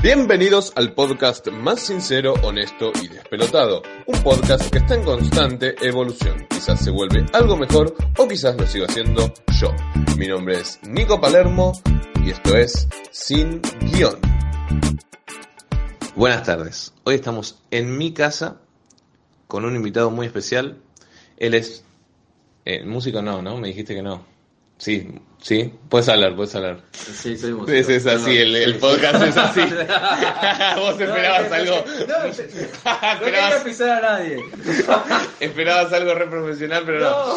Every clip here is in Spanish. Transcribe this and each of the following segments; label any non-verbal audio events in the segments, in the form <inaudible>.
Bienvenidos al podcast más sincero, honesto y despelotado. Un podcast que está en constante evolución. Quizás se vuelve algo mejor o quizás lo sigo haciendo yo. Mi nombre es Nico Palermo y esto es Sin Guión. Buenas tardes. Hoy estamos en mi casa con un invitado muy especial. Él es... Eh, músico no, ¿no? Me dijiste que no. Sí, sí, puedes hablar, puedes hablar. Sí, soy músico. Es, es así, el, el podcast es así. <laughs> <laughs> Vos esperabas no, algo. No, no <laughs> quería pisar a nadie. esperabas algo re profesional, pero no.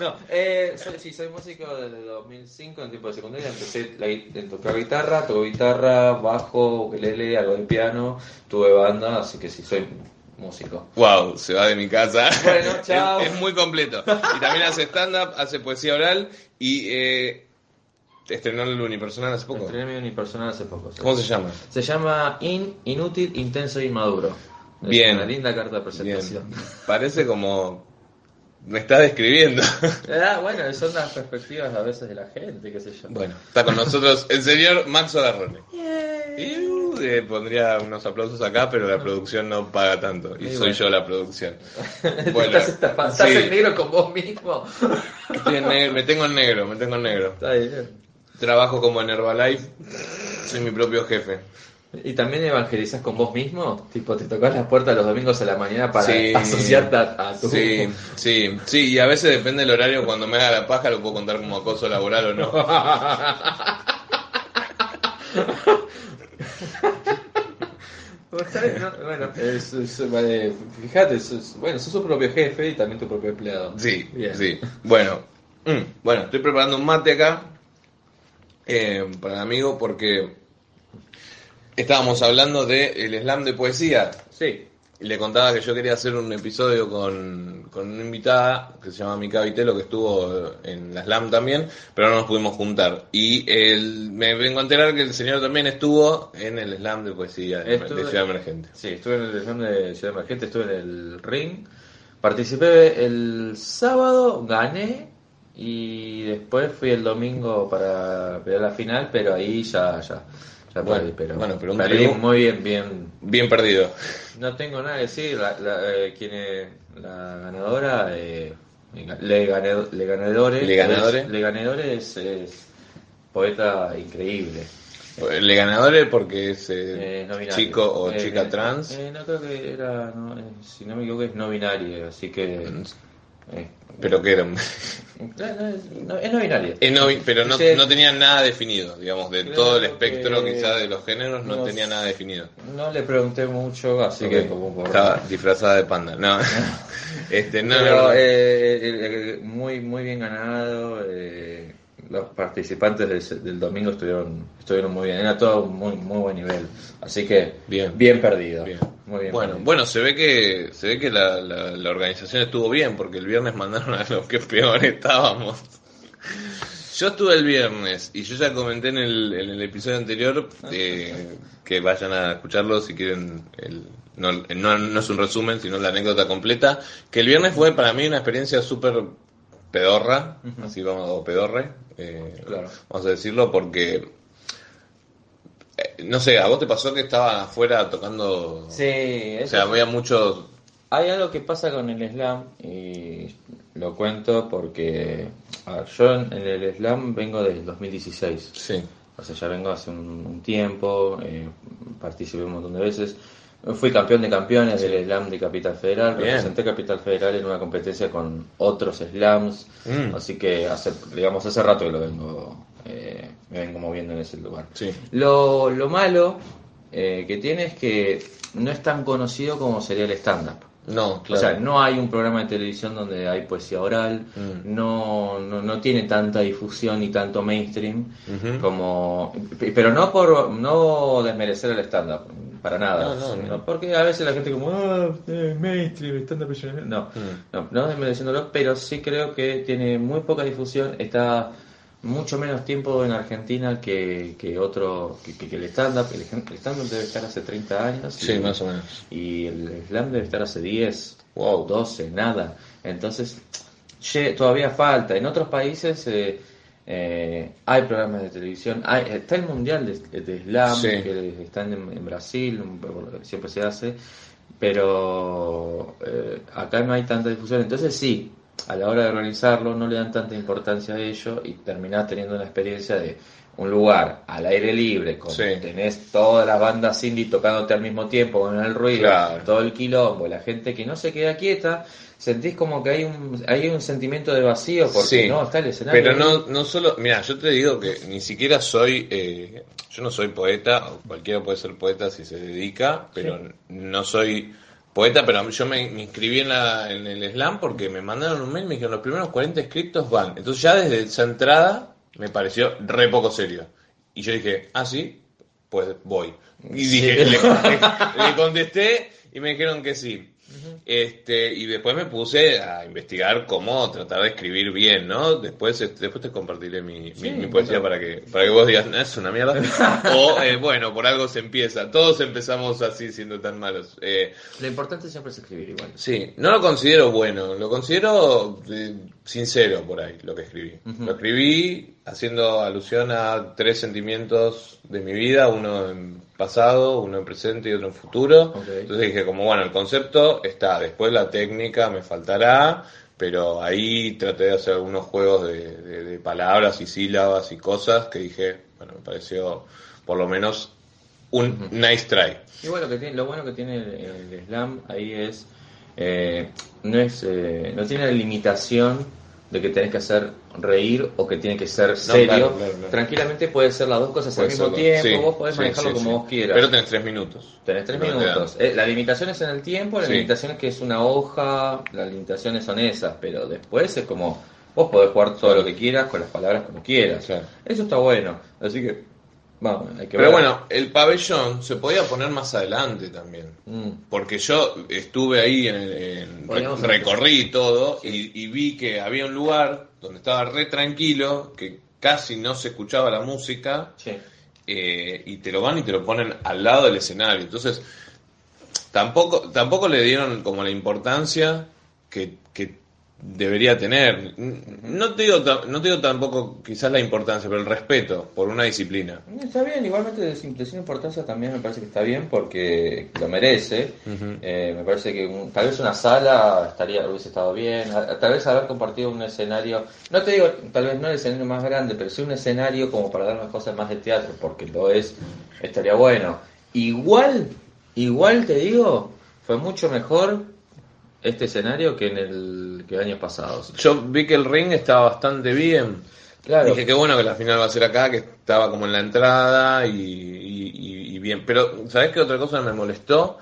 No, eh, soy, sí, soy músico desde 2005 en tiempo de secundaria. Empecé en tocar guitarra, toco guitarra, bajo, ukelele, algo de piano, tuve banda, así que sí, soy músico. Wow, se va de mi casa. Bueno, <laughs> chao. Es, es muy completo. Y también hace stand-up, hace poesía oral y eh, estrenó el unipersonal hace poco. Estrené mi unipersonal hace poco. sí. ¿Cómo se llama? Se llama In, Inútil, Intenso e Inmaduro. Es Bien. una linda carta de Bien. presentación. Parece como. Me estás describiendo. <laughs> Ah, bueno, son las perspectivas a veces de la gente, qué sé yo. Bueno, está con nosotros el señor Max Ogarrone. Y uh, eh, pondría unos aplausos acá, pero la producción no paga tanto. Y soy bueno. yo la producción. <laughs> Bueno, estás, estás- estás sí. en negro con vos mismo. Estoy en negro, me tengo en negro, me tengo en negro. Está bien. Trabajo como en Herbalife, soy mi propio jefe. ¿Y también evangelizas con vos mismo? Tipo, te tocas las puertas los domingos a la mañana para Sí. asociarte a, a tu... Sí, sí, sí, y a veces depende del horario, cuando me haga la paja lo puedo contar como acoso laboral o no. <laughs> Bien, ¿no? Bueno, es- es- vale, fíjate, sos- bueno, sos tu propio jefe y también tu propio empleado. Sí, Bien. sí. Bueno, mm, bueno, estoy preparando un mate acá eh, para el amigo porque estábamos hablando del el slam de poesía. Sí. Y le contaba que yo quería hacer un episodio con, con una invitada que se llama Mica Vitelo, que estuvo en la Slam también, pero no nos pudimos juntar. Y el, me vengo a enterar que el señor también estuvo en el Slam de poesía de, Ciudad Emergente. Sí, estuve en el examen de Ciudad Emergente, estuve en el ring, participé el sábado, gané y después fui el domingo para pelear la final, pero ahí ya, ya, Bueno, perdí, pero, bueno, pero un perdí triunfo. muy bien, bien. Bien perdido. No tengo nada que decir, la, la, eh, quien es la ganadora, eh, Le, Gane- Le Ganadores, Le Ganadore. es- Le Ganadores es poeta increíble. Le ganadores porque es eh, Eh, no chico o Eh, chica eh, trans. eh, no creo que era, no, si no me equivoco es no binario, así que... eh, pero que era un- <laughs> no, es, no, es binario. Eh, no, pero no, no tenía nada definido, digamos, de Creo todo el que- espectro quizá de los géneros no no tenía nada definido. No le pregunté mucho, así que como por... Estaba disfrazada de panda. No, <laughs> <laughs> este, no, Pero, no, eh, eh, muy muy bien ganado. eh, los participantes del, del domingo estuvieron estuvieron muy bien. Era todo muy muy buen nivel. Así que Bien. bien perdido. Bien. Muy bien. Bueno, perdido. bueno, se ve que se ve que la, la, la organización estuvo bien porque el viernes mandaron a los que peor <laughs> estábamos. Yo estuve el viernes y yo ya comenté en el, en el episodio anterior eh, que vayan a escucharlo si quieren. El, no, no, no es un resumen, sino la anécdota completa. Que el viernes fue para mí una experiencia súper pedorra, así vamos, o pedorre, eh, Claro. vamos a decirlo, porque eh, no sé, ¿a vos te pasó que estaba afuera tocando? Sí, O sea, había muchos. Hay algo que pasa con el slam y lo cuento porque a ver, yo en el slam vengo desde el 2016. Sí. O sea, ya vengo hace un, un tiempo, eh, participé un montón de veces. Fui campeón de campeones del slam de Capital Federal, Bien. representé Capital Federal en una competencia con otros slams, Mm. así que hace, digamos, hace rato que lo vengo, eh, me vengo moviendo en ese lugar. Sí. Lo, lo malo eh, que tiene es que no es tan conocido como sería el stand-up. No, claro. O sea, no hay un programa de televisión donde hay poesía oral, Mm. no, no, no tiene tanta difusión ni tanto mainstream como pero no por no desmerecer el stand-up, para nada, No, no, porque a veces la gente como, ah, eh, mainstream, stand-up es una-". no, Mm. no, no desmereciéndolo, pero sí creo que tiene muy poca difusión, está mucho menos tiempo en Argentina que, que otro, que, que- que el stand-up, el, el stand-up debe estar hace 30 años. Sí, y- más o menos. y el slam debe estar hace 10, Wow. 12, nada. Entonces, todavía falta. En otros países, eh, Eh, hay programas de televisión, hay, está el mundial de, de slam Sí. que están en, en Brasil, siempre se hace, pero eh, acá no hay tanta difusión. Entonces sí, a la hora de organizarlo no le dan tanta importancia a ello y terminás teniendo una experiencia de un lugar al aire libre, con, Sí. tenés todas las bandas indie tocándote al mismo tiempo con el ruido, Claro. todo el quilombo, la gente que no se queda quieta, sentís como que hay un, hay un sentimiento de vacío porque Sí, no está el escenario. Pero no, no solo, mira, yo te digo que ni siquiera soy, eh, yo no soy poeta, o cualquiera puede ser poeta si se dedica, pero no soy poeta, pero yo me, me inscribí en, la, en el slam porque me mandaron un mail y me dijeron los primeros 40 escritos van. Entonces ya desde esa entrada me pareció re poco serio. Y yo dije, ah, sí, pues voy. Y dije, le contesté y me dijeron que sí. Este, y después me puse a investigar cómo tratar de escribir bien, ¿no? Después, este, después te compartiré mi, mi- Sí, mi poesía para que, para que vos digas, "No, es una mierda. <laughs> o, eh, bueno, por algo se empieza. Todos empezamos así siendo tan malos. Eh, Lo importante siempre es escribir igual. sí, no lo considero bueno, lo considero eh, sincero por ahí, lo que escribí. Lo escribí haciendo alusión a tres sentimientos de mi vida, uno en pasado, uno en presente y otro en futuro. Entonces dije, como bueno, el concepto está, después la técnica me faltará, pero ahí traté de hacer algunos juegos de, de- de palabras y sílabas y cosas que dije, bueno, me pareció por lo menos un nice try. Y bueno, que tiene, lo bueno que tiene el, el slam ahí es, eh, no es, eh, no tiene la limitación de que tenés que hacer reír o que tiene que ser serio. claro, claro, claro. Tranquilamente puede ser las dos cosas al mismo tiempo, Sí, vos podés sí, manejarlo sí, como vos quieras. Pero tenés tres minutos. Tenés tres te minutos. Eh, la limitación es en el tiempo, la limitación es que es una hoja, las limitaciones son esas, pero después es como vos podés jugar todo lo que quieras con las palabras como quieras. Eso está bueno. Así que, vamos, hay que Pero ver. bueno, el pabellón se podía poner más adelante también. Mm. Porque yo estuve ahí, en, re- recorrí todo y, y vi que había un lugar donde estaba re tranquilo, que casi no se escuchaba la música, Sí. eh, y te lo van y te lo ponen al lado del escenario. Entonces, tampoco, tampoco le dieron como la importancia que, que debería tener. No te, digo, no te digo tampoco quizás la importancia, pero el respeto por una disciplina. Está bien, igualmente de simplicidad e importancia también me parece que está bien porque lo merece. Eh, me parece que un- tal vez una sala estaría hubiese estado bien. A- tal vez haber compartido un escenario, no te digo tal vez no el escenario más grande, pero sí un escenario como para dar unas cosas más de teatro, porque lo es, estaría bueno. Igual, igual te digo, fue mucho mejor este escenario que en el que años pasados. Yo vi que el ring estaba bastante bien. Claro. Dije que bueno que la final va a ser acá, que estaba como en la entrada y, y- bien. Pero, ¿sabes qué otra cosa me molestó?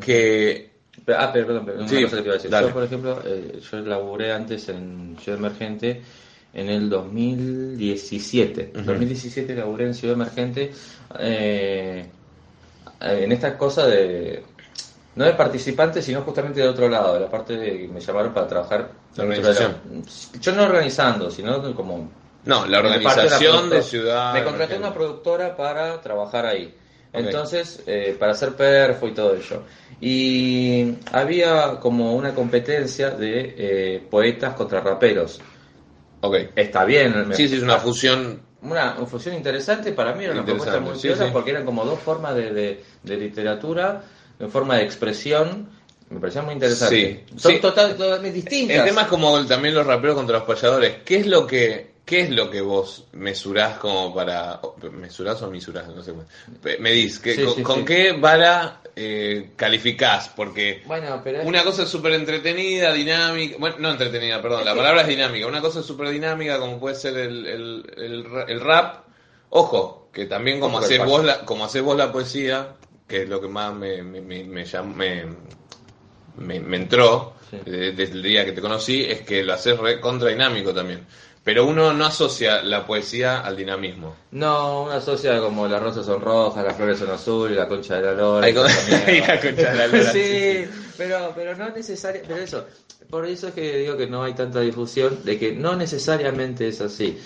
Que. Ah, pero, perdón, Sí, cosa que te iba a decir. Yo, por ejemplo, eh, yo laburé antes en Ciudad Emergente en el 2017. Ujú. 2017 laburé en Ciudad Emergente eh, en esta cosa de... No de participante, sino justamente de otro lado, de la parte de que me llamaron para trabajar. La organización. Yo no organizando, sino como No, la organización la de ciudad. Me contraté una productora para trabajar ahí. Entonces, eh, para hacer perfo y todo ello. Y había como una competencia de eh, poetas contra raperos. Ok. Está bien. me- Sí, sí, es una fusión. una, fusión interesante para mí, era una propuesta muy sí, porque eran como dos formas de, de, de literatura, de forma de expresión. Me parecía muy interesante. Sí, Son sí. total- totalmente distintas. El tema es como también los raperos contra los payadores. ¿Qué es lo que qué es lo que vos mesurás como para mesurás o misurás? No sé. Me dis, que, Sí, con, sí, con sí. qué vara eh, calificás? Porque Bueno, pero es- Una cosa es súper entretenida, dinámica. Bueno, no entretenida, perdón, la palabra es dinámica. Una cosa es súper dinámica, como puede ser el, el, el, el rap. Ojo, que también como el vos la, como haces vos la poesía, que es lo que más me, me, me, me, me, me- entró Sí. desde el día que te conocí, es que lo haces re contra dinámico también. Pero uno no asocia la poesía al dinamismo. No, una socia como las rosas son rojas, las flores son azules, la concha de la lora. Ay, con- <laughs> y la concha de la lora, <laughs> sí, pero, pero no necesario, pero eso, por eso es que digo que no hay tanta difusión, de que no necesariamente es así.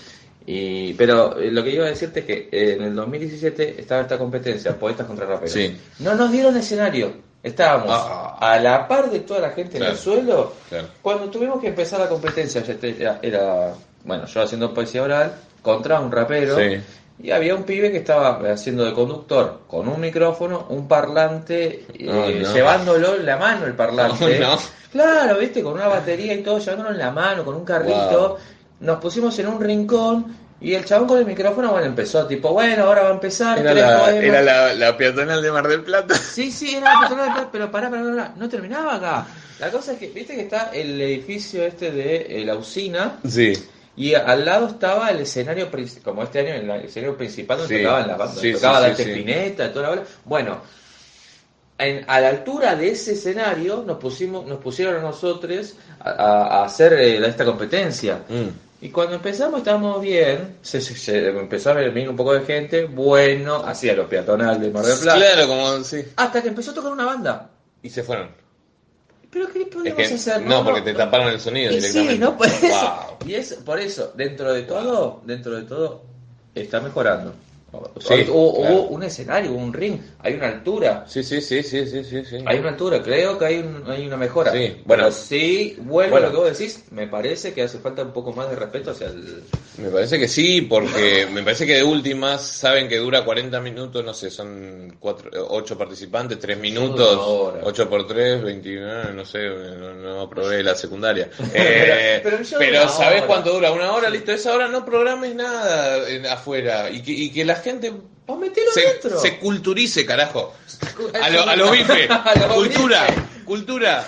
Y, pero eh, lo que iba a decirte es que eh, en el 2017 estaba esta competencia, poetas contra raperos. Sí. No nos dieron escenario, estábamos Ah. a la par de toda la gente en el suelo. Claro. Cuando tuvimos que empezar la competencia, ya te- era, era, bueno, yo haciendo poesía oral, contra un rapero. Sí. Y había un pibe que estaba haciendo de conductor con un micrófono, un parlante, eh, no. llevándolo en la mano el parlante. <laughs> Oh, no. Claro, viste, con una batería y todo, llevándolo en la mano, con un carrito. Nos pusimos en un rincón y el chabón con el micrófono, bueno, empezó tipo, bueno, ahora va a empezar. Era, la, era la, la peatonal de Mar del Plata. <laughs> Sí, sí, era la persona de Plata, pero pará, pará, pará, no terminaba acá. La cosa es que, viste que está el edificio este de eh, la usina Sí. y al lado estaba el escenario, como este año, el escenario principal donde Sí. tocaban la banda, Sí, tocaba sí. Spinetta, toda la bola. Bueno, en- a la altura de ese escenario nos pusimos, nos pusieron a nosotros a hacer eh, esta competencia. Mm. Y cuando empezamos estábamos bien, se, se- se empezó a venir un poco de gente, bueno, hacia lo peatonal de Mar del Plata, Claro, como sí. hasta que empezó a tocar una banda. Y se fueron. ¿Pero qué Es podemos que, hacer? no, porque te taparon el sonido Y directamente. sí, no por eso. Wow. Y es por eso, dentro de todo, dentro de todo, está mejorando. Sí, claro. hubo un escenario, hubo un ring, hay una altura. Sí, sí, sí, sí, sí, sí, sí. Hay una altura, creo que hay, un- hay una mejora. Sí, bueno. Pero sí, vuelvo Bueno. a lo que vos decís, me parece que hace falta un poco más de respeto hacia el... Me parece que sí, porque <laughs> me parece que de últimas saben que dura 40 minutos, no sé, son cuatro, 8 participantes, 3 minutos, Una hora. 8 por 3, 29, no sé, no, no probé la secundaria. <laughs> Eh, Pero show pero ¿sabés hora. cuánto dura? Una hora, listo, esa hora no programes nada afuera y que, y que la gente Vos metelo se, dentro. se culturice, carajo. <laughs> A lo, a lo <laughs> bife, cultura, cultura,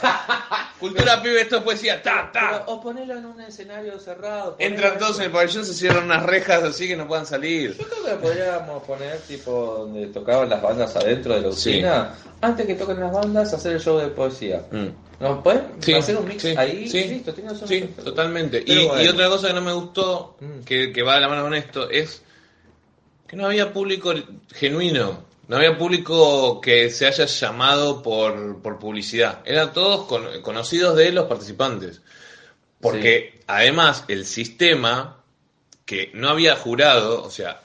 cultura, pibe, esto es poesía, ta, Pero- ta. o ponelo en un escenario cerrado. Entran todos en el pabellón, se cierran unas rejas así que no puedan salir. Yo creo que podríamos poner tipo donde tocaban las bandas adentro de la usina, antes que toquen las bandas, hacer el show de poesía. Mm. ¿No pueden Sí, hacer un mix sí, ahí? sí, listo. Sí, totalmente. Pero Y, bueno. y otra cosa que no me gustó, Mm. que, que va de la mano con esto, es que no había público genuino. No había público que se haya llamado por, por publicidad. Eran todos con- conocidos de los participantes. Porque además el sistema, que no había jurado, o sea,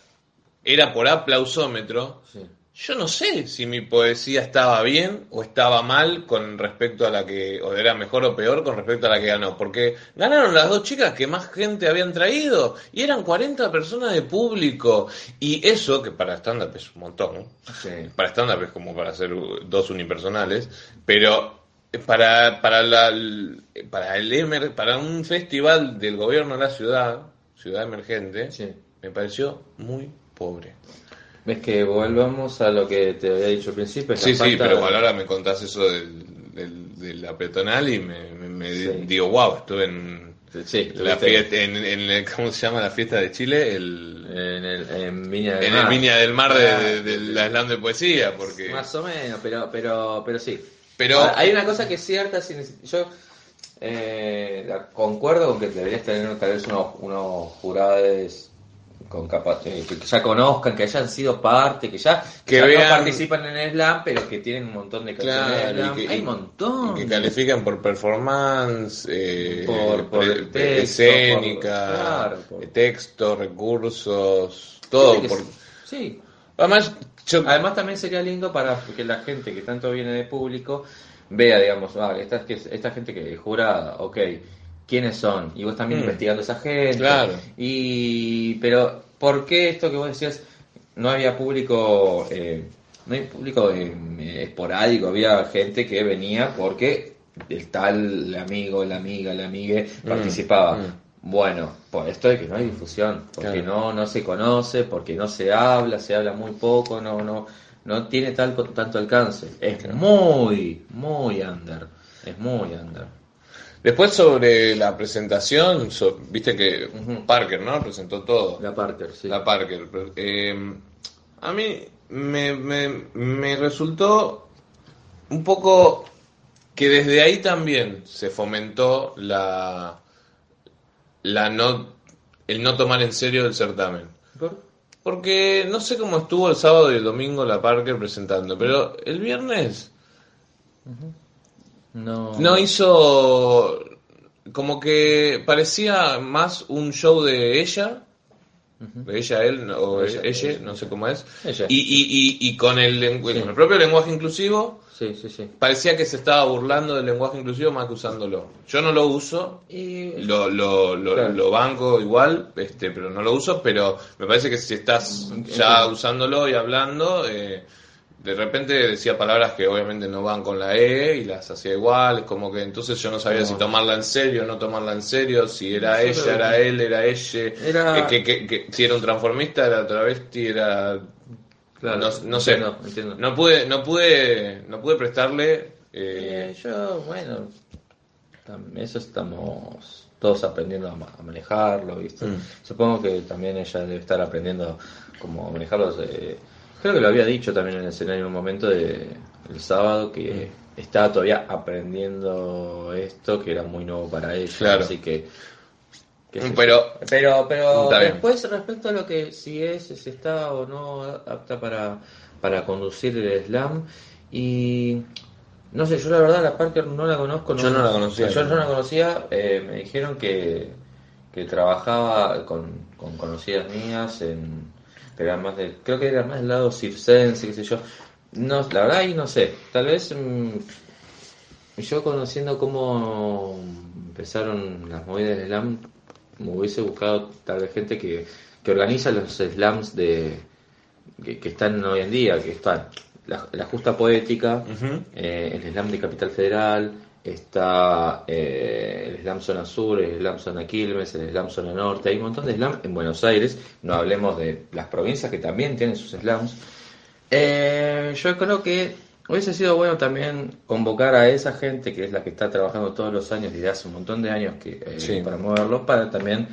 era por aplausómetro, Sí. Yo no sé si mi poesía estaba bien o estaba mal con respecto a la que, o era mejor o peor con respecto a la que ganó, porque ganaron las dos chicas que más gente habían traído y eran 40 personas de público y eso, que para stand-up es un montón, Sí. para stand-up es como para hacer dos unipersonales, pero para, para, la, para, el emer- para un festival del gobierno de la ciudad, ciudad emergente, Sí. me pareció muy pobre. Ves que volvamos a lo que te había dicho al principio. la Sí, sí, pero de- ahora me contás eso del, del- de la peatonal y me, me- me Sí. digo, wow, estuve en Sí, la fiesta, en, en el- ¿cómo se llama la fiesta de Chile? El, en, el, en Viña del en Mar. el Viña del Mar de, Ah, de- del slam de poesía, porque... Más o menos, pero, pero, pero sí. Pero, hay una cosa que es cierta, yo eh, la- concuerdo con que deberías tener tal vez unos, unos jurados con capa- eh, que ya conozcan, que hayan sido parte, que ya, Que ya vean- no participan en el slam, pero que tienen un montón de canciones Claro, slam. que- hay un montón. que califican por performance, eh, Por- por el pre- texto, escénica, por- claro, por- eh, texto, recursos, todo. Por- Sí, Además, yo... Además también sería lindo para que la gente que tanto viene de público vea, digamos, ah, esta, que- esta gente que jura, ok, ¿quiénes son? Y vos también Mm. investigando a esa gente. Claro. Y, pero, ¿por qué esto que vos decías, no había público, eh, no hay público eh, esporádico, había gente que venía porque el tal, el amigo, la amiga, la amigue Mm, participaba. mm. Bueno, por esto de que no hay difusión, porque Claro. no, no se conoce, porque no se habla, se habla muy poco, no, no, no tiene tal, tanto alcance. Es muy, muy under. Es muy under. Después sobre la presentación, so- viste que. Parker, ¿no? Presentó todo. La Parker, sí. La Parker. Eh, a mí me, me, me resultó un poco que desde ahí también se fomentó la, la no, el no tomar en serio el certamen. ¿Por? Porque no sé cómo estuvo el sábado y el domingo la Parker presentando, pero el viernes No. no hizo como que parecía más un show de ella ella, él o Ella, ella, ella. no sé cómo es. Ella. Y, y, y, y con, el, lengu- Sí. con el propio lenguaje inclusivo, Sí, sí, sí. parecía que se estaba burlando del lenguaje inclusivo más que usándolo. Yo no lo uso, lo, lo, lo, Claro. lo banco igual, este, pero no lo uso, pero me parece que si estás ya usándolo y hablando, eh, de repente decía palabras que obviamente no van con la E y las hacía igual, como que entonces yo no sabía No. si tomarla en serio o no tomarla en serio, si era ella, era él, era ella, Era- eh, que, que- que- si era un transformista, era travesti, era... Claro, no, no sé, entiendo, entiendo. no pude, no pude, no pude prestarle... eh, Eh, yo, bueno, eso estamos todos aprendiendo a, ma- a manejarlo, ¿viste? Mm. Supongo que también ella debe estar aprendiendo cómo manejarlo. eh, creo que lo había dicho también en el escenario en un momento de, el sábado que Mm. estaba todavía aprendiendo esto, que era muy nuevo para ella, Claro. así que... Pero- pero, pero bien. después respecto a lo que si es, si está o no apta para, para conducir el slam y no sé, yo la verdad la Parker no la conozco. Yo no la conocía. Yo no la conocía. eh, me dijeron que, que trabajaba con, con conocidas mías en... Pero era más del, creo que era más del lado circense, qué sé yo. No, la verdad ahí no sé. Tal vez mm, yo conociendo cómo empezaron las movidas del slam, me hubiese buscado tal vez gente que, que organiza los slams de que, que están hoy en día, que están la, la justa poética, eh, el slam de Capital Federal, está eh, el slam zona sur, el slam zona Quilmes, el slam zona norte, hay un montón de slam en Buenos Aires, no hablemos de las provincias que también tienen sus slams. Eh, yo creo que hubiese sido bueno también convocar a esa gente que es la que está trabajando todos los años desde hace un montón de años que, eh, Sí. para moverlo, para también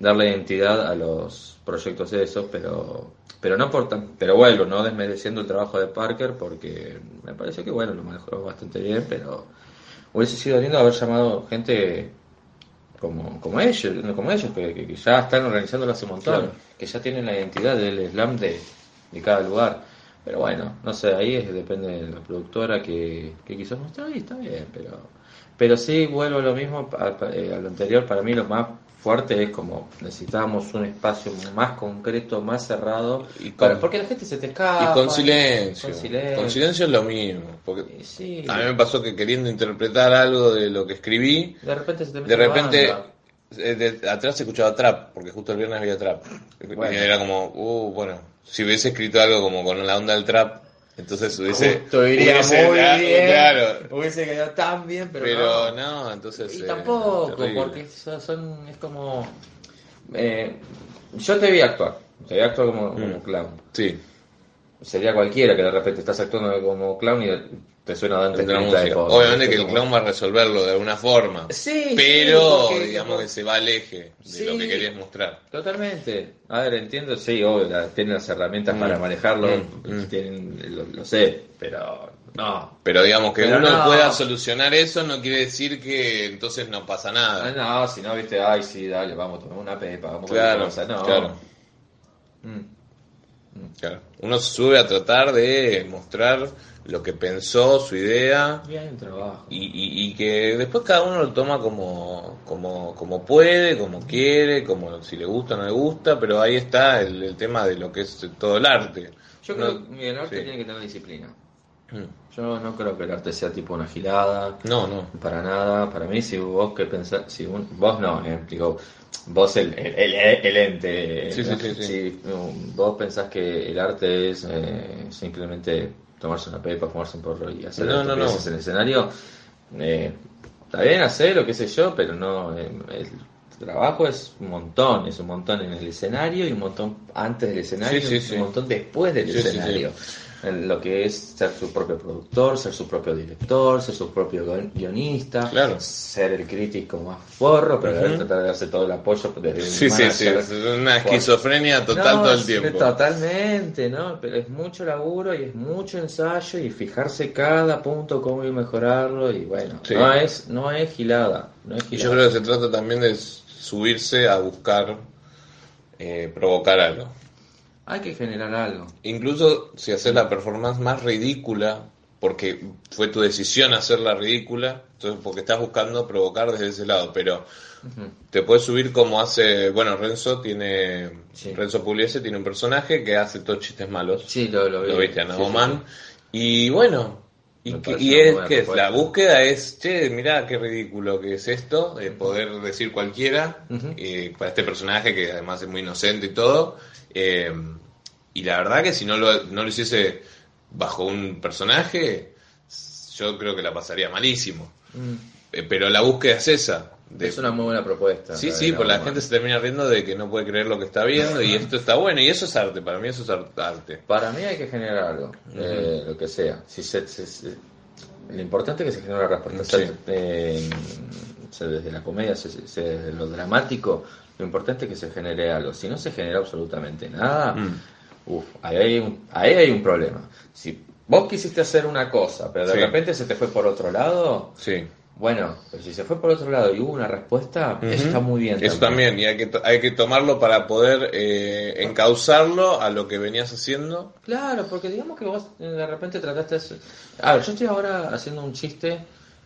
darle identidad a los proyectos esos, pero pero no por tan, pero vuelvo, no desmereciendo el trabajo de Parker porque me parece que bueno, lo manejó bastante bien, pero hubiese sido lindo haber llamado gente como, como ellos, como ellos que, que- ya están organizándolo hace un montón, Claro. que ya tienen la identidad del slam de, de cada lugar. Pero bueno, no sé, ahí es- depende de la productora que, que quiso mostrar y está bien, pero pero sí vuelvo a lo mismo a, a- eh, a lo anterior, para mí lo más fuerte es como necesitábamos un espacio más concreto, más cerrado, Y con- para- porque la gente se te escapa. Y con silencio. Con silencio. Con silencio es lo mismo. Porque sí, a mí me pasó que queriendo interpretar algo de lo que escribí, de repente se te mete de repente eh, de- atrás se escuchaba trap, porque justo el viernes había trap. Bueno. Y era como, uh, bueno, si hubiese escrito algo como con la onda del trap, entonces hubiese... Justo iría hubiese- muy bien. Claro. Hubiese quedado tan bien, pero, Pero, no. no. entonces... Y eh, tampoco, terrible. porque son, es como... eh, yo te vi actuar, te vi actuar como, como Mm. clown. Sí, Sería cualquiera que de repente estás actuando como clown y te suena Dante de. Obviamente que el clown va a resolverlo de alguna forma. Sí, Pero, sí, porque- digamos que se va al eje de Sí. lo que querías mostrar. Totalmente. A ver, entiendo, sí, obvio, la- tienen las herramientas Mm. para manejarlo, Mm, mm. tienen, lo, lo sé, pero no. Pero digamos que Pero uno no. pueda solucionar eso no quiere decir que entonces no pasa Ah, nada. No, si no, viste, ay, sí, dale, vamos, tomemos una pepa, vamos Claro, cosa. No. claro. Mm. Claro. Uno sube a tratar de mostrar lo que pensó, su idea, Y trabajo. y, y- y que después cada uno lo toma como, como, como puede, como quiere, como si le gusta o no le gusta, pero ahí está el, el tema de lo que es todo el arte. Yo creo que el arte sí. tiene que tener disciplina. Mm. Yo no creo que el arte sea tipo una gilada, No, no. para nada. Para mí, si vos que pensás, si un- vos no, eh, digo, vos el, el, el- el ente. Sí, sí, sí, sí. Si vos pensás que el arte es eh, simplemente tomarse una pepa, fumarse un porro y hacer No, estupideces en el escenario, eh, está bien hacerlo, qué sé yo, pero no. eh, el trabajo es un montón, es un montón en el escenario y un montón antes del escenario y un montón después del escenario. En Lo que es ser su propio productor, ser su propio director, ser su propio guion- guionista, Claro. ser el crítico más forro, pero tratar de darse todo el apoyo desde Sí, sí, sí. Es una esquizofrenia total No, todo el tiempo. Totalmente, ¿no? Pero es mucho laburo y es mucho ensayo y fijarse cada punto cómo ir a mejorarlo y bueno, Sí. no es no es gilada, no es Y gilada. yo creo que se trata también de subirse a buscar eh, provocar algo. Hay que generar algo. Incluso si haces la performance más ridícula porque fue tu decisión hacerla ridícula, entonces porque estás buscando provocar desde ese lado, pero te puedes subir como hace, bueno, Renzo tiene, Sí. Renzo Pugliese tiene un personaje que hace todos chistes malos, Sí, lo, lo, vi. lo viste a sí. y bueno, y, que- y es que la búsqueda es, che, mirá qué ridículo que es esto, de poder decir cualquiera, eh, para este personaje que además es muy inocente y todo, eh, y la verdad que si no lo, no lo hiciese bajo un personaje, yo creo que la pasaría malísimo. Mm. Eh, pero la búsqueda es esa. De- Es una muy buena propuesta. Sí, la sí, pues la gente se termina riendo de que no puede creer lo que está viendo y esto está bueno y eso es arte, para mí eso es ar- arte. Para mí hay que generar algo, eh, lo que sea. Si se, se- se- lo importante es que se genere una respuesta. Sí. sea, eh, desde la comedia, sea, desde lo dramático, lo importante es que se genere algo. Si no se genera absolutamente nada, Mm. uf, ahí hay, un, ahí hay un problema. Si vos quisiste hacer una cosa, pero de Sí. repente se te fue por otro lado, Sí. Bueno, pero si se fue por otro lado y hubo una respuesta, eso está muy bien. Eso también, y hay que, hay que tomarlo para poder eh, encauzarlo a lo que venías haciendo. Claro, porque digamos que vos eh, de repente trataste... de hacer- A ver, yo estoy ahora haciendo un chiste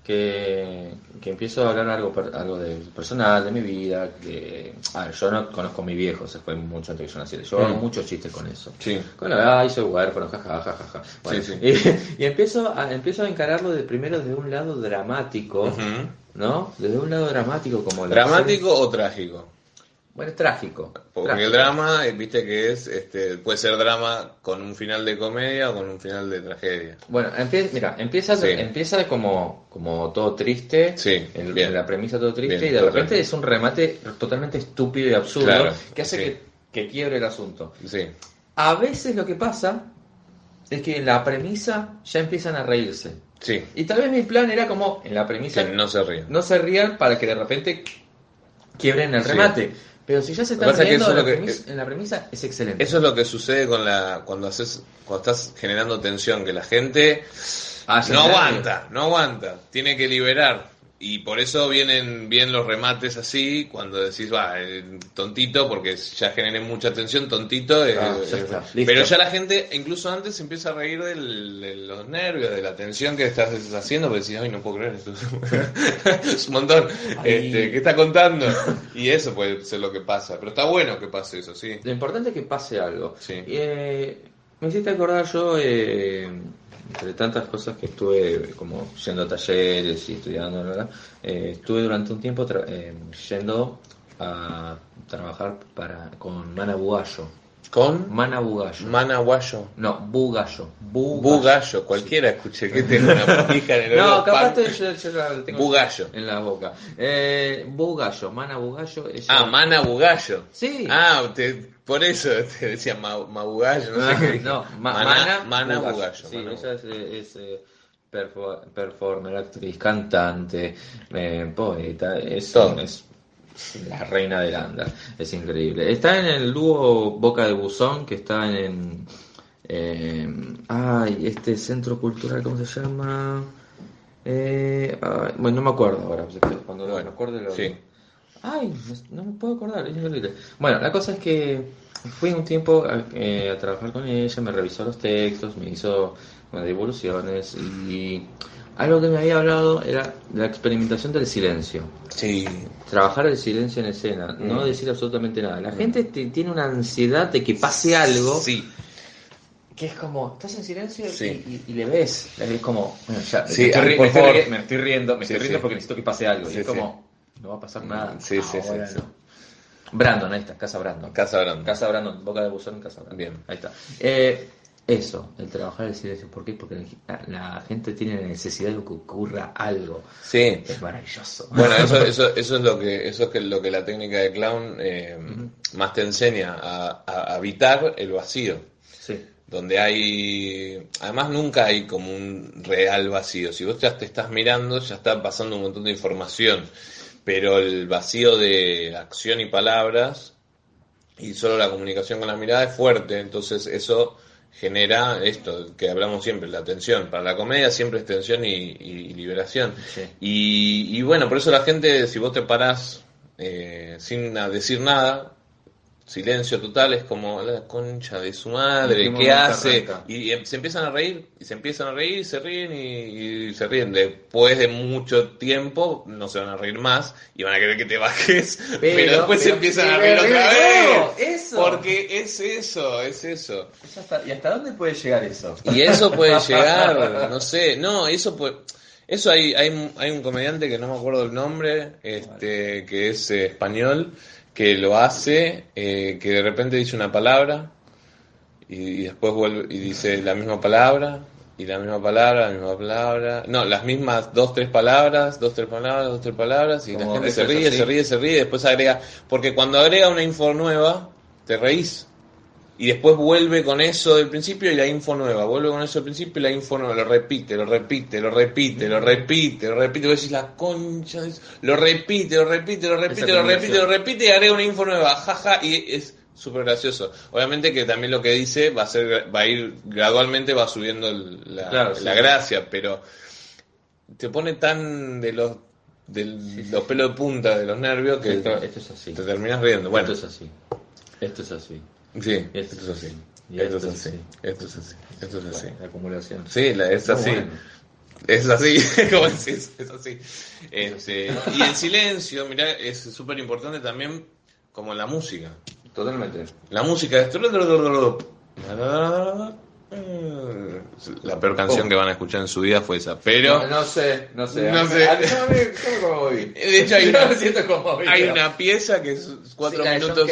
que, que empiezo a hablar algo algo de personal, de mi vida. Que, a ver, yo no conozco a mi viejo, se fue mucho antes que yo naciera. Yo Mm. hago muchos chistes con eso. Sí. Con la ay, soy huérfano, jajaja, jajaja. Bueno, Sí, Y, y empiezo, a, empiezo a encararlo de primero desde un lado dramático. ¿no? Desde un lado dramático como la ¿Dramático o trágico? Bueno, es trágico. Porque trágico. el drama, eh, viste que es, este, puede ser drama con un final de comedia o con un final de tragedia. Bueno, empie- mira, empieza, Sí. empieza como, como todo triste, Sí, en, la premisa todo triste, Bien, y de repente triste. es un remate totalmente estúpido y absurdo Claro, que hace sí. que, que quiebre el asunto. Sí, A veces lo que pasa es que en la premisa ya empiezan a reírse. sí, Y tal vez mi plan era como en la premisa que no se ríen. no se rían para que de repente quiebren el Sí. remate. Pero si ya se Lo que están pasa es que riendo eso en es la, premisa, en la premisa es excelente. Eso es lo que sucede con la cuando haces cuando estás generando tensión, que la gente Ah, no está. aguanta, no aguanta, tiene que liberar. Y por eso vienen bien los remates así, cuando decís, va, eh, tontito, porque ya generé mucha tensión, tontito. eh, Ah, ya eh, está, pero ya la gente, incluso antes, se empieza a reír del- de los nervios, de la tensión que estás haciendo, porque decís, ay, no puedo creer esto. <laughs> es un montón. Este, ¿Qué está contando? Y eso puede ser lo que pasa. Pero está bueno que pase eso, sí. Lo importante es que pase algo. Sí. Eh, me hiciste acordar yo, eh, entre tantas cosas que estuve como yendo a talleres y estudiando. Eh, estuve durante un tiempo tra- eh, yendo a trabajar para con Mana Bugallo. Con Mana Bugallo. Managuayo. no, Bugallo. Bugallo. Bugallo, cualquiera escuché que tengo una pija en el No, capaz pan. yo, yo la tengo Bugallo. en la boca. Eh, Bugallo, Mana Bugallo. ella- Ah, Mana Bugallo. Sí. Ah, te- por eso te decía ma, Mabugallo, no sé qué. <laughs> dije. no, ma- Mana, Mana, Mana Bugallo. Bugallo. Sí, Mana ella es, es, eh, perfo- performer, actriz, cantante, eh, poeta, es, Todo. es la reina del andar, es increíble. Está en el dúo Boca de Buzón, que está en... eh, ay, este centro cultural, ¿cómo se llama? Eh, ay, bueno, no me acuerdo ahora, cuando Bueno, me acuerdo lo sí. Ay, no me puedo acordar, es increíble. Bueno, la cosa es que fui un tiempo a, eh, a trabajar con ella, me revisó los textos, me hizo unas devoluciones y algo que me había hablado era la experimentación del silencio. Sí. Trabajar el silencio en escena, no Mm. decir absolutamente nada. La gente te- tiene una ansiedad de que pase algo Sí. que es como, estás en silencio y- Sí. y, y le ves, ves como, bueno, ya, Sí, me, estoy, ah, me me riendo, me Sí, estoy riendo porque necesito que pase algo. Sí, y es sí. como, no va a pasar nada. Sí, sí, sí, Ahora sí. no. Brandon, ahí está, Casa Brandon. Casa Brandon. Casa Brandon, Boca de Buzón, Casa Brandon. Bien. Ahí está. Eh, eso, el trabajar el silencio. ¿Por qué? Porque la, la gente tiene la necesidad de que ocurra algo. Sí. Es maravilloso. Bueno, eso, <laughs> eso, eso es lo que, eso es que lo que la técnica de clown eh, más te enseña a, a habitar el vacío. Sí. donde hay, además nunca hay como un real vacío. Si vos ya te estás mirando, ya está pasando un montón de información, pero el vacío de acción y palabras y solo la comunicación con la mirada es fuerte, entonces eso genera esto que hablamos siempre, la tensión. Para la comedia siempre es tensión y, y liberación. Sí. Y, y bueno, por eso la gente, si vos te parás eh, sin decir nada, silencio total, es como la concha de su madre, ¿En qué ¿qué momento hace? arranca? Y, em- se empiezan a reír, y se empiezan a reír, y se ríen, y, y se ríen. Después de mucho tiempo, no se van a reír más, y van a querer que te bajes, <laughs> pero, después se pero- empiezan a reír otra vez. Eso. Porque es eso, es eso. Eso hasta- ¿Y hasta dónde puede llegar eso? Y eso puede <laughs> llegar, no sé, no, eso puede... Eso hay, hay, un- hay un comediante que no me acuerdo el nombre, este, que es eh, español, que lo hace, eh, que de repente dice una palabra y, y después vuelve y dice la misma palabra y la misma palabra, la misma palabra, no, las mismas dos, tres palabras, dos, tres palabras, dos, tres palabras y la gente se ríe, así. se ríe, se ríe, y después agrega, porque cuando agrega una info nueva, te reís. Y después vuelve con eso del principio y la info nueva. Vuelve con eso del principio y la info nueva. Lo repite, lo repite, lo repite, lo repite, lo repite. Vos decís la concha. Lo repite, lo repite, lo repite, lo repite, lo repite y agrega una info nueva. Jaja. Y es súper gracioso. Obviamente que también lo que dice va a ser, va a ir gradualmente, va subiendo la, Claro, sí. la gracia. Pero te pone tan de los, de los pelos de punta de los nervios que Esto, esto es así. te terminas riendo. Bueno, Esto es así. Esto es así. Sí, esto es así. Esto es así. Esto es así. Esto es así. La acumulación. Sí, la- es así. bueno. Es así, <laughs> como decís, es así. Este, y el silencio, mirá, es súper importante también como la música. Totalmente. La música es... La peor canción que van a escuchar en su vida fue esa, pero... No, no sé, no sé. No A- sé. a- yo me siento como vi. <laughs> De hecho, hay <laughs> una- me siento como vi. Hay una pieza que es cuatro Sí, minutos...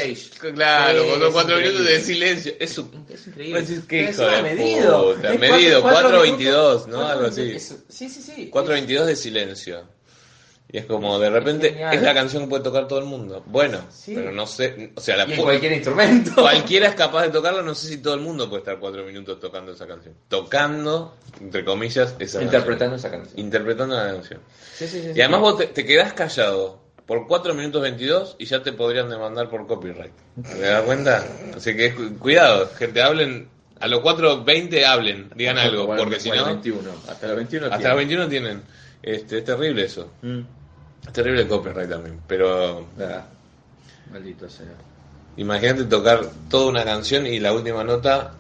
Claro, Sí, con es cuatro increíble. minutos de silencio. Es su- Es increíble. Vos decís, qué Pero hijo encima de medido. puta, Es medido, cuatro- cuatro 4.22, ¿no? Algo así. es- Sí, sí, sí. 4.22 de silencio. Y es como, de repente, genial. es la canción que puede tocar todo el mundo. Bueno, Sí. pero no sé, o sea, la Y en cualquier instrumento. cualquiera es capaz de tocarla, no sé si todo el mundo puede estar cuatro minutos tocando esa canción. Tocando, entre comillas, esa Interpretando esa canción. Interpretando la canción. Sí, sí, sí. Y además vos te, te quedás callado por 4 minutos 22 y ya te podrían demandar por copyright. ¿Te das cuenta? Así que cu- cuidado, gente, hablen, a los 4.20 hablen, digan algo, Bueno, porque si no, 21. Hasta los 21 hasta tiene. los 21 tienen. Este, es terrible eso. Mm. Terrible copyright también. Pero Maldito sea. imagínate tocar toda una canción y la última nota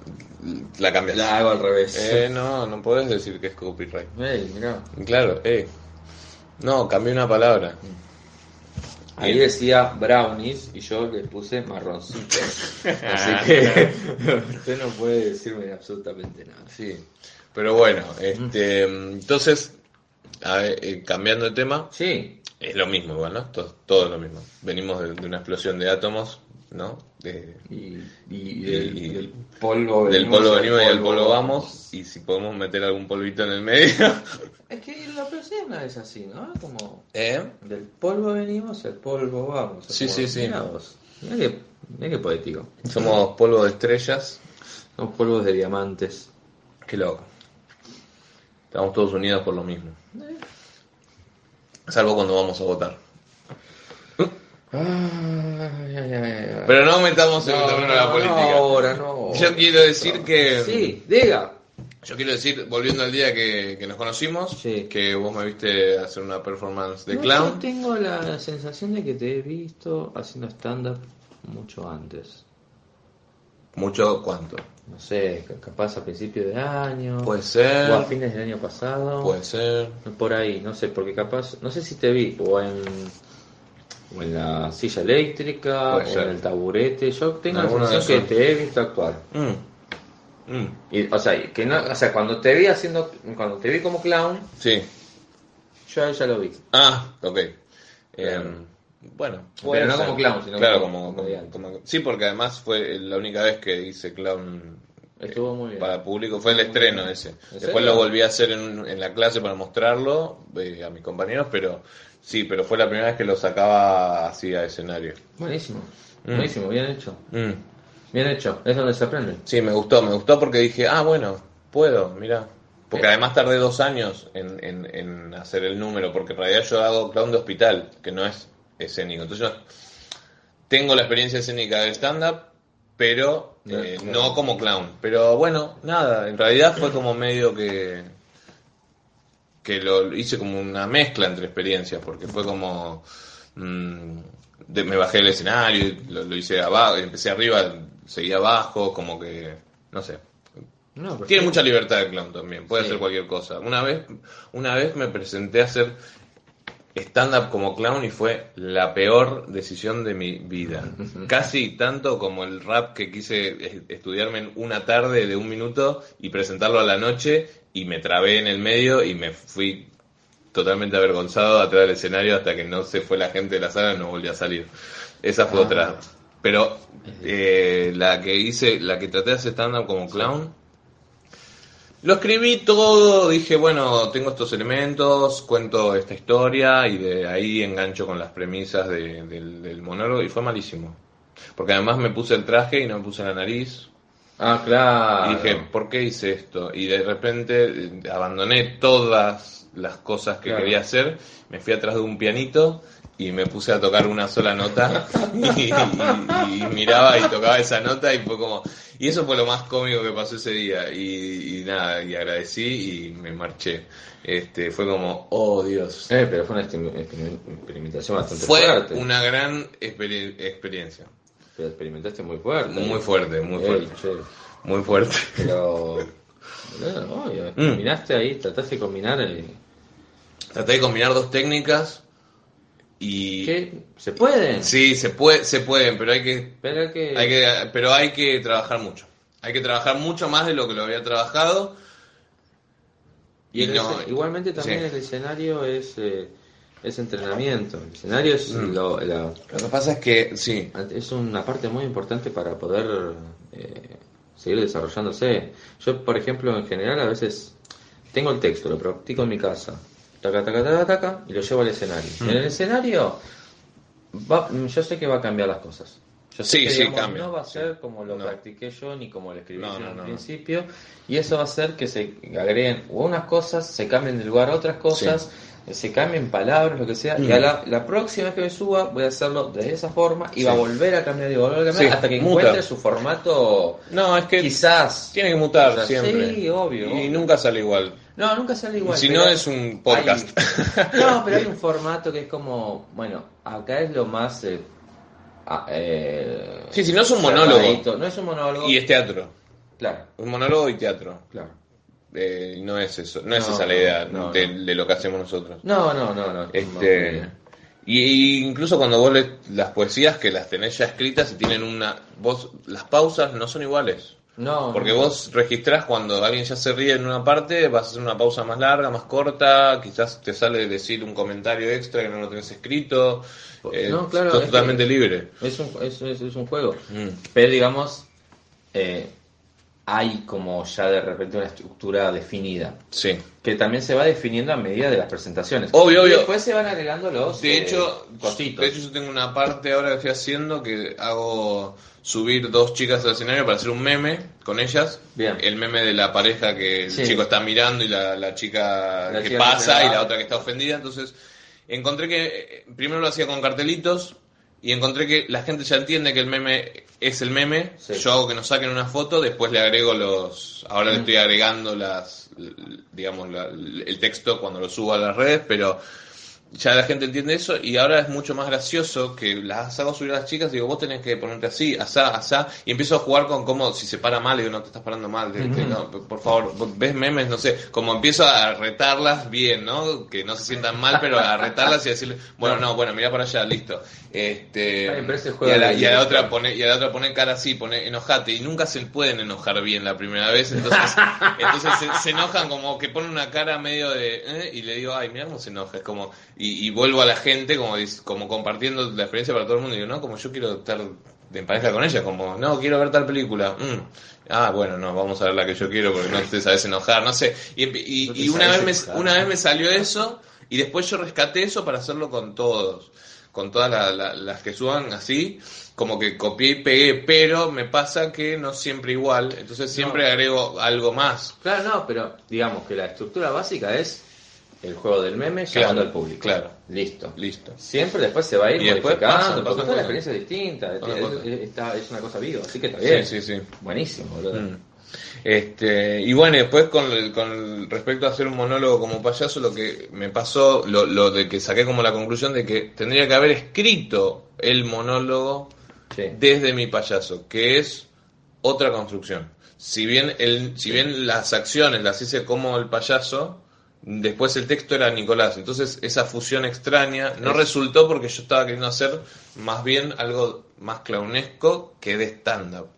la cambias. La hago al revés. Eh, no, no podés decir que es copyright. Ey, mirá. Claro, eh. No, cambié una palabra. Ahí decía brownies y yo le puse marroncitos. <laughs> Así <laughs> que usted no puede decirme absolutamente nada. Sí. Pero bueno, este, entonces, a ver, eh, cambiando de tema, Sí, es lo mismo igual, ¿no? Todo, todo es lo mismo. Venimos de, de una explosión de átomos, ¿no? De- y, y del, Y- del polvo del venimos polvo al venimos y al polvo vamos, y si podemos meter algún polvito en el medio. <laughs> Es que la persona es así, ¿no? Como ¿Eh? del polvo venimos, al polvo vamos. Sí, sí, sí. Mirá, vos. Mirá que, mirá que poético. Somos polvo de estrellas. Son polvos de diamantes. Qué loco. Estamos todos unidos por lo mismo. Salvo cuando vamos a votar. Ay, ay, ay, ay. Pero no metamos en el No, terreno de la política. no ahora, no. Yo quiero decir que. Sí, diga. Yo quiero decir, volviendo al día que, que nos conocimos, Sí. que vos me viste hacer una performance de No, clown. yo tengo la sensación de que te he visto haciendo stand-up mucho antes. Mucho cuánto. No sé, ca- capaz a principios de año. Puede O a ser. fines del año pasado. Puede ser. Por ahí, no sé, porque capaz, no sé si te vi o en, o en la silla eléctrica Puede o ser. en el taburete. Yo tengo la sensación que te he visto actuar. Mm. Mm. Y, o sea, que no, o sea, cuando te vi haciendo, cuando te vi como clown, Sí. yo ya lo vi. Ah, ok. Claro. Bueno. Pero no ser. como clown, sino claro, como como, como- comediante. como- Sí, porque además fue la única vez que hice clown Estuvo muy bien. para público, fue el estreno ese. Después serio? lo volví a hacer en, en la clase para mostrarlo eh, a mis compañeros, pero sí, pero fue la primera vez que lo sacaba así a escenario. Buenísimo, Mm. buenísimo, bien hecho. Mm. Bien hecho, es donde se aprende. Sí, me gustó, me gustó porque dije, ah, bueno, puedo, mira. Porque Eh. además tardé dos años en, en, en hacer el número, porque en realidad yo hago clown de hospital, que no es escénico. Entonces yo tengo la experiencia escénica del stand-up, pero No, eh, no como clown. Pero bueno, nada, en realidad fue como medio que que lo hice como una mezcla entre experiencias, porque fue como mm, de- me bajé del escenario, lo, lo hice abajo, empecé arriba, seguí abajo, como que, no sé. No. Tiene mucha libertad de clown también, puede Sí. hacer cualquier cosa. Una vez, una vez me presenté a hacer stand-up como clown y fue la peor decisión de mi vida. Casi tanto como el rap que quise estudiarme en una tarde de un minuto y presentarlo a la noche y me trabé en el medio y me fui totalmente avergonzado atrás del escenario hasta que no se fue la gente de la sala y no volví a salir. Esa fue Ah. otra. Pero eh, la que hice, la que traté de hacer stand-up como clown, lo escribí todo, dije, bueno, tengo estos elementos, cuento esta historia y de ahí engancho con las premisas de- del, del monólogo y fue malísimo. Porque además me puse el traje y no me puse la nariz. Ah, claro. Y dije, ¿por qué hice esto? Y de repente eh, abandoné todas las cosas que Claro. quería hacer, me fui atrás de un pianito y me puse a tocar una sola nota <laughs> y, y- y miraba y tocaba esa nota y fue como... Y eso fue lo más cómico que pasó ese día y, y nada, y agradecí y me marché. Este, fue como, oh Dios. Eh, pero fue una experim- experim- experimentación bastante Fue fuerte. una gran experi- experiencia. Pero experimentaste muy fuerte. Muy fuerte, muy Eh, fuerte. che, Muy fuerte. Pero. <laughs> Obvio, Mm. combinaste ahí, trataste de combinar el. Traté de combinar dos técnicas y... ¿Qué? ¿Se pueden? Sí, se puede, se pueden, pero hay que, Pero que. hay que, pero hay que trabajar mucho. Hay que trabajar mucho más de lo que lo había trabajado. y no, igualmente también sí. el escenario es, eh, es entrenamiento. El escenario es, Mm. lo- la- Lo que pasa es que, sí, es una parte muy importante para poder eh, seguir desarrollándose. Yo, por ejemplo, en general a veces tengo el texto, lo practico en mi casa, taca, taca, taca, taca, y lo llevo al escenario. Mm. En el escenario, va- yo sé que va a cambiar las cosas. Yo sé Sí, que, sí, digamos, cambia. No va a ser como lo No. practiqué yo ni como lo escribí No, yo no, no. principio, y eso va a hacer que se agreguen unas cosas, se cambien de lugar otras cosas. Se cambien palabras, lo que sea, y Mm. a la, la próxima vez que me suba voy a hacerlo de esa forma y va a volver a cambiar y volver a cambiar hasta que muta. encuentre su formato no, es que quizás tiene que mutar O sea, siempre. sí, obvio, Y obvio. nunca sale igual. No nunca sale igual si no es un podcast. hay- no pero hay un formato que es como bueno acá es lo más eh, ah, eh, Sí, si no es un monólogo. no es un monólogo y es teatro. claro Un monólogo y teatro. claro Eh, no es eso, no es esa la idea no, de, no. de lo que hacemos nosotros. no no no no Este, y, y incluso cuando vos lees las poesías que las tenés ya escritas y tienen una vos las pausas no son iguales. No Porque vos registrás cuando alguien ya se ríe en una parte, vas a hacer una pausa más larga, más corta, quizás te sale decir un comentario extra que no lo tenés escrito. eh, No, claro, sos es totalmente libre. es un, es, es- es un juego Mm. Pero digamos, eh, hay como ya de repente una estructura definida, Sí. que también se va definiendo a medida de las presentaciones. Obvio, Y obvio. después se van agregando los De eh, hecho, cositos. de hecho yo tengo una parte ahora que estoy haciendo que hago subir dos chicas al escenario para hacer un meme con ellas. Bien. El meme de la pareja que el Sí. chico está mirando y la, la chica La que chica pasa y la otra que está ofendida. Entonces encontré que eh, primero lo hacía con cartelitos y encontré que la gente ya entiende que el meme es el meme. Sí. Yo hago que nos saquen una foto, después le agrego los... Ahora le Mm. estoy agregando las, digamos, la- el texto cuando lo subo a las redes, pero ya la gente entiende eso y ahora es mucho más gracioso que las hago subir a las chicas y digo, vos tenés que ponerte así, asá, asá, y empiezo a jugar con cómo, si se para mal, y digo, no te estás parando mal, no, por favor, ves memes, no sé, como empiezo a retarlas bien, ¿no? Que no se sientan mal, pero a retarlas y decirle, bueno, no, bueno, mira para allá, listo. Este, y, juego a la, y a la otra pone, y a la otra pone cara así, pone enojate, y nunca se pueden enojar bien la primera vez, entonces, <laughs> entonces se, se enojan como que ponen una cara medio de, ¿eh? y le digo, ay, mira cómo se enoja, es como, y, y vuelvo a la gente como, como compartiendo la experiencia para todo el mundo, y digo, no, como yo quiero estar en pareja con ella, como, no, quiero ver tal película, mm. ah, bueno, no, vamos a ver la que yo quiero porque no te sabes enojar, no sé, y, y- No te y una, vez enojar. me, una vez me salió eso, y después yo rescaté eso para hacerlo con todos, con todas la- la- las que suban así, como que copié y pegué, pero me pasa que no siempre igual, entonces siempre No. agrego algo más. Claro, no, pero digamos que la estructura básica es el juego del meme Claro, llamando al público. claro. Listo. Listo. Siempre después se va a ir Y después modificando, porque toda la experiencia es distinta, Pasan es, es- está- es una cosa viva, así que está Sí, bien. sí, sí. Buenísimo, boludo. Mm. Este, y bueno, después con, con respecto a hacer un monólogo como payaso, lo que me pasó, lo, lo de que saqué como la conclusión de que tendría que haber escrito el monólogo Sí. desde mi payaso, que es otra construcción. Si bien, el, si bien las acciones las hice como el payaso, después el texto era Nicolás. Entonces esa fusión extraña no Es- resultó porque yo estaba queriendo hacer más bien algo más clownesco que de stand-up.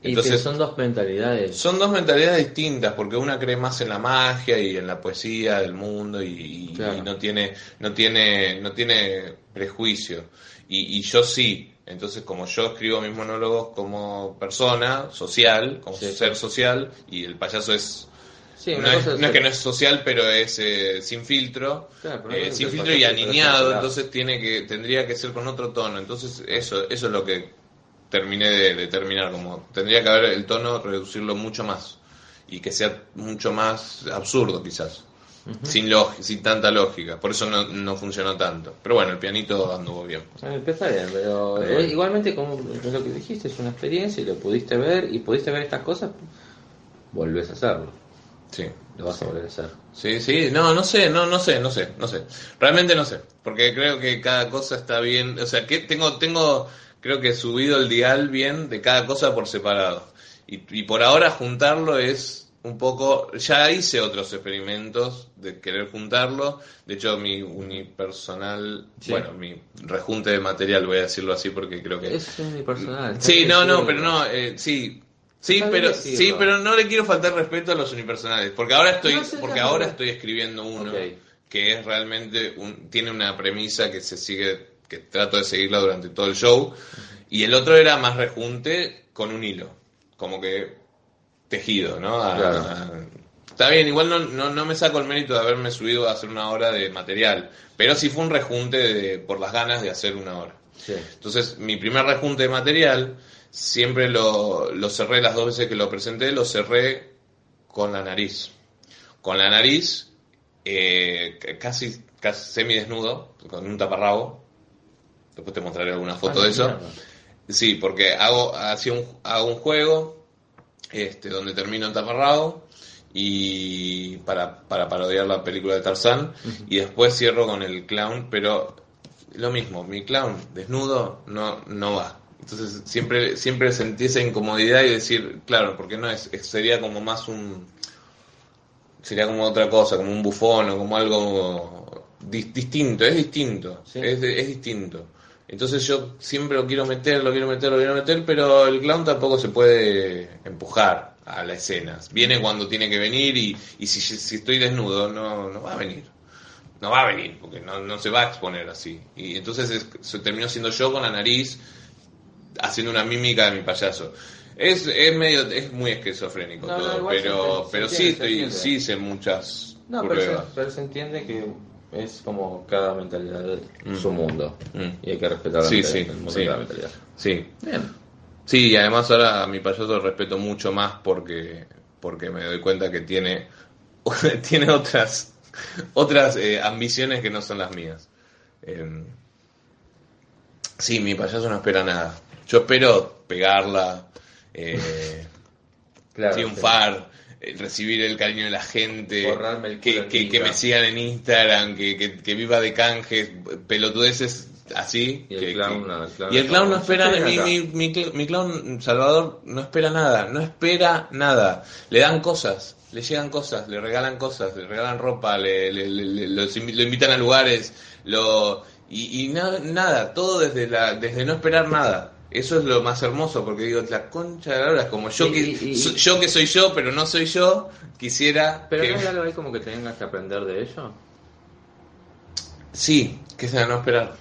Entonces- son dos mentalidades. Son dos mentalidades distintas, porque una cree más en la magia y en la poesía del mundo y, y- Claro. y no tiene, no tiene, no tiene prejuicio. Y, y yo sí. Entonces, como yo escribo mis monólogos como persona social, como Sí. ser social, y el payaso es Sí, no, es, cosa no es que no es social, pero es eh, sin filtro, Claro, eh, sin filtro y el entonces tiene que tendría que ser con otro tono. Entonces eso eso es lo que terminé de determinar, como tendría que haber el tono reducirlo mucho más y que sea mucho más absurdo quizás, sin log- sin tanta lógica. Por eso no, no funcionó tanto. Pero bueno, el pianito anduvo bien. Bien, pero Pero eh, bueno. igualmente como lo que dijiste es una experiencia y lo pudiste ver y pudiste ver estas cosas, volvés a hacerlo, Sí. lo vas a volver a hacer. Sí, sí, no, no sé, no, no sé, no sé, no sé. Realmente no sé, porque creo que cada cosa está bien, o sea, que tengo, tengo, creo que subido el dial bien de cada cosa por separado. Y, y por ahora juntarlo es un poco, ya hice otros experimentos de querer juntarlo, de hecho mi unipersonal, Sí. bueno, mi rejunte de material, voy a decirlo así porque creo que... Es unipersonal. está Sí, no, no, pero no, eh, sí. Sí, pero decirlo. sí, pero no le quiero faltar respeto a los unipersonales, porque ahora estoy No, porque ahora estoy escribiendo uno que es realmente un, tiene una premisa que se sigue que trato de seguirla durante todo el show y el otro era más rejunte con un hilo, como que tejido, ¿no? A- Claro. a- está bien, igual no, no, no me saco el mérito de haberme subido a hacer una hora de material, pero sí fue un rejunte de- por las ganas de hacer una hora. Sí. Entonces, mi primer rejunte de material, siempre lo, lo cerré las dos veces que lo presenté, lo cerré con la nariz. Con la nariz, eh, casi, casi semidesnudo, con un taparrabo. Después te mostraré alguna foto Ah, de eso. mierda. Sí, porque hago, hacía un, hago un juego este, donde termino en taparrabo y para, para parodiar la película de Tarzán y después cierro con el clown, pero lo mismo, mi clown desnudo no, no va. Entonces siempre, siempre sentí esa incomodidad y decir, claro, porque no es, es- sería como más un, sería como otra cosa, como un bufón o como algo dis- distinto, es distinto, Sí. es, es distinto. Entonces yo siempre lo quiero meter, lo quiero meter, lo quiero meter, pero el clown tampoco se puede empujar a la escena. Viene cuando tiene que venir y, y si, si estoy desnudo no, no va a venir. No va a venir, porque no, no se va a exponer así. Y entonces es- se terminó siendo yo con la nariz haciendo una mímica de mi payaso. Es, es medio, es muy esquizofrénico No, no, todo, se pero, se pero sí entiende, se estoy, entiende. sí hice muchas No, pero se, pero se entiende que es como cada mentalidad Mm. su mundo. Mm. Y hay que respetar la Sí, sí, el mundo sí. de cada mentalidad. Sí, Bien. sí, y además ahora a mi payaso lo respeto mucho más porque, porque me doy cuenta que tiene, <laughs> tiene otras, otras eh, ambiciones que no son las mías. Eh, sí, mi payaso no espera nada. Yo espero pegarla, eh, <laughs> Claro. triunfar, eh, recibir el cariño de la gente, que, me sigan en Instagram, que, viva de canjes, pelotudeces así. Y el que- clown que- no, el clown y el clown no espera, mi, mi, mi, mi clown Salvador no espera nada, no espera nada. Le dan cosas, le llegan cosas, le regalan cosas, le regalan ropa, le, le- le- los lo invitan a lugares, lo y, y na- nada, todo desde la desde no esperar nada. Eso es lo más hermoso, porque digo, la concha de la hora es como yo Y- que y- y- so- yo que soy yo, pero no soy yo, quisiera Pero que- no hay algo ahí como que tengas que aprender de ello. sí, que sea no esperar.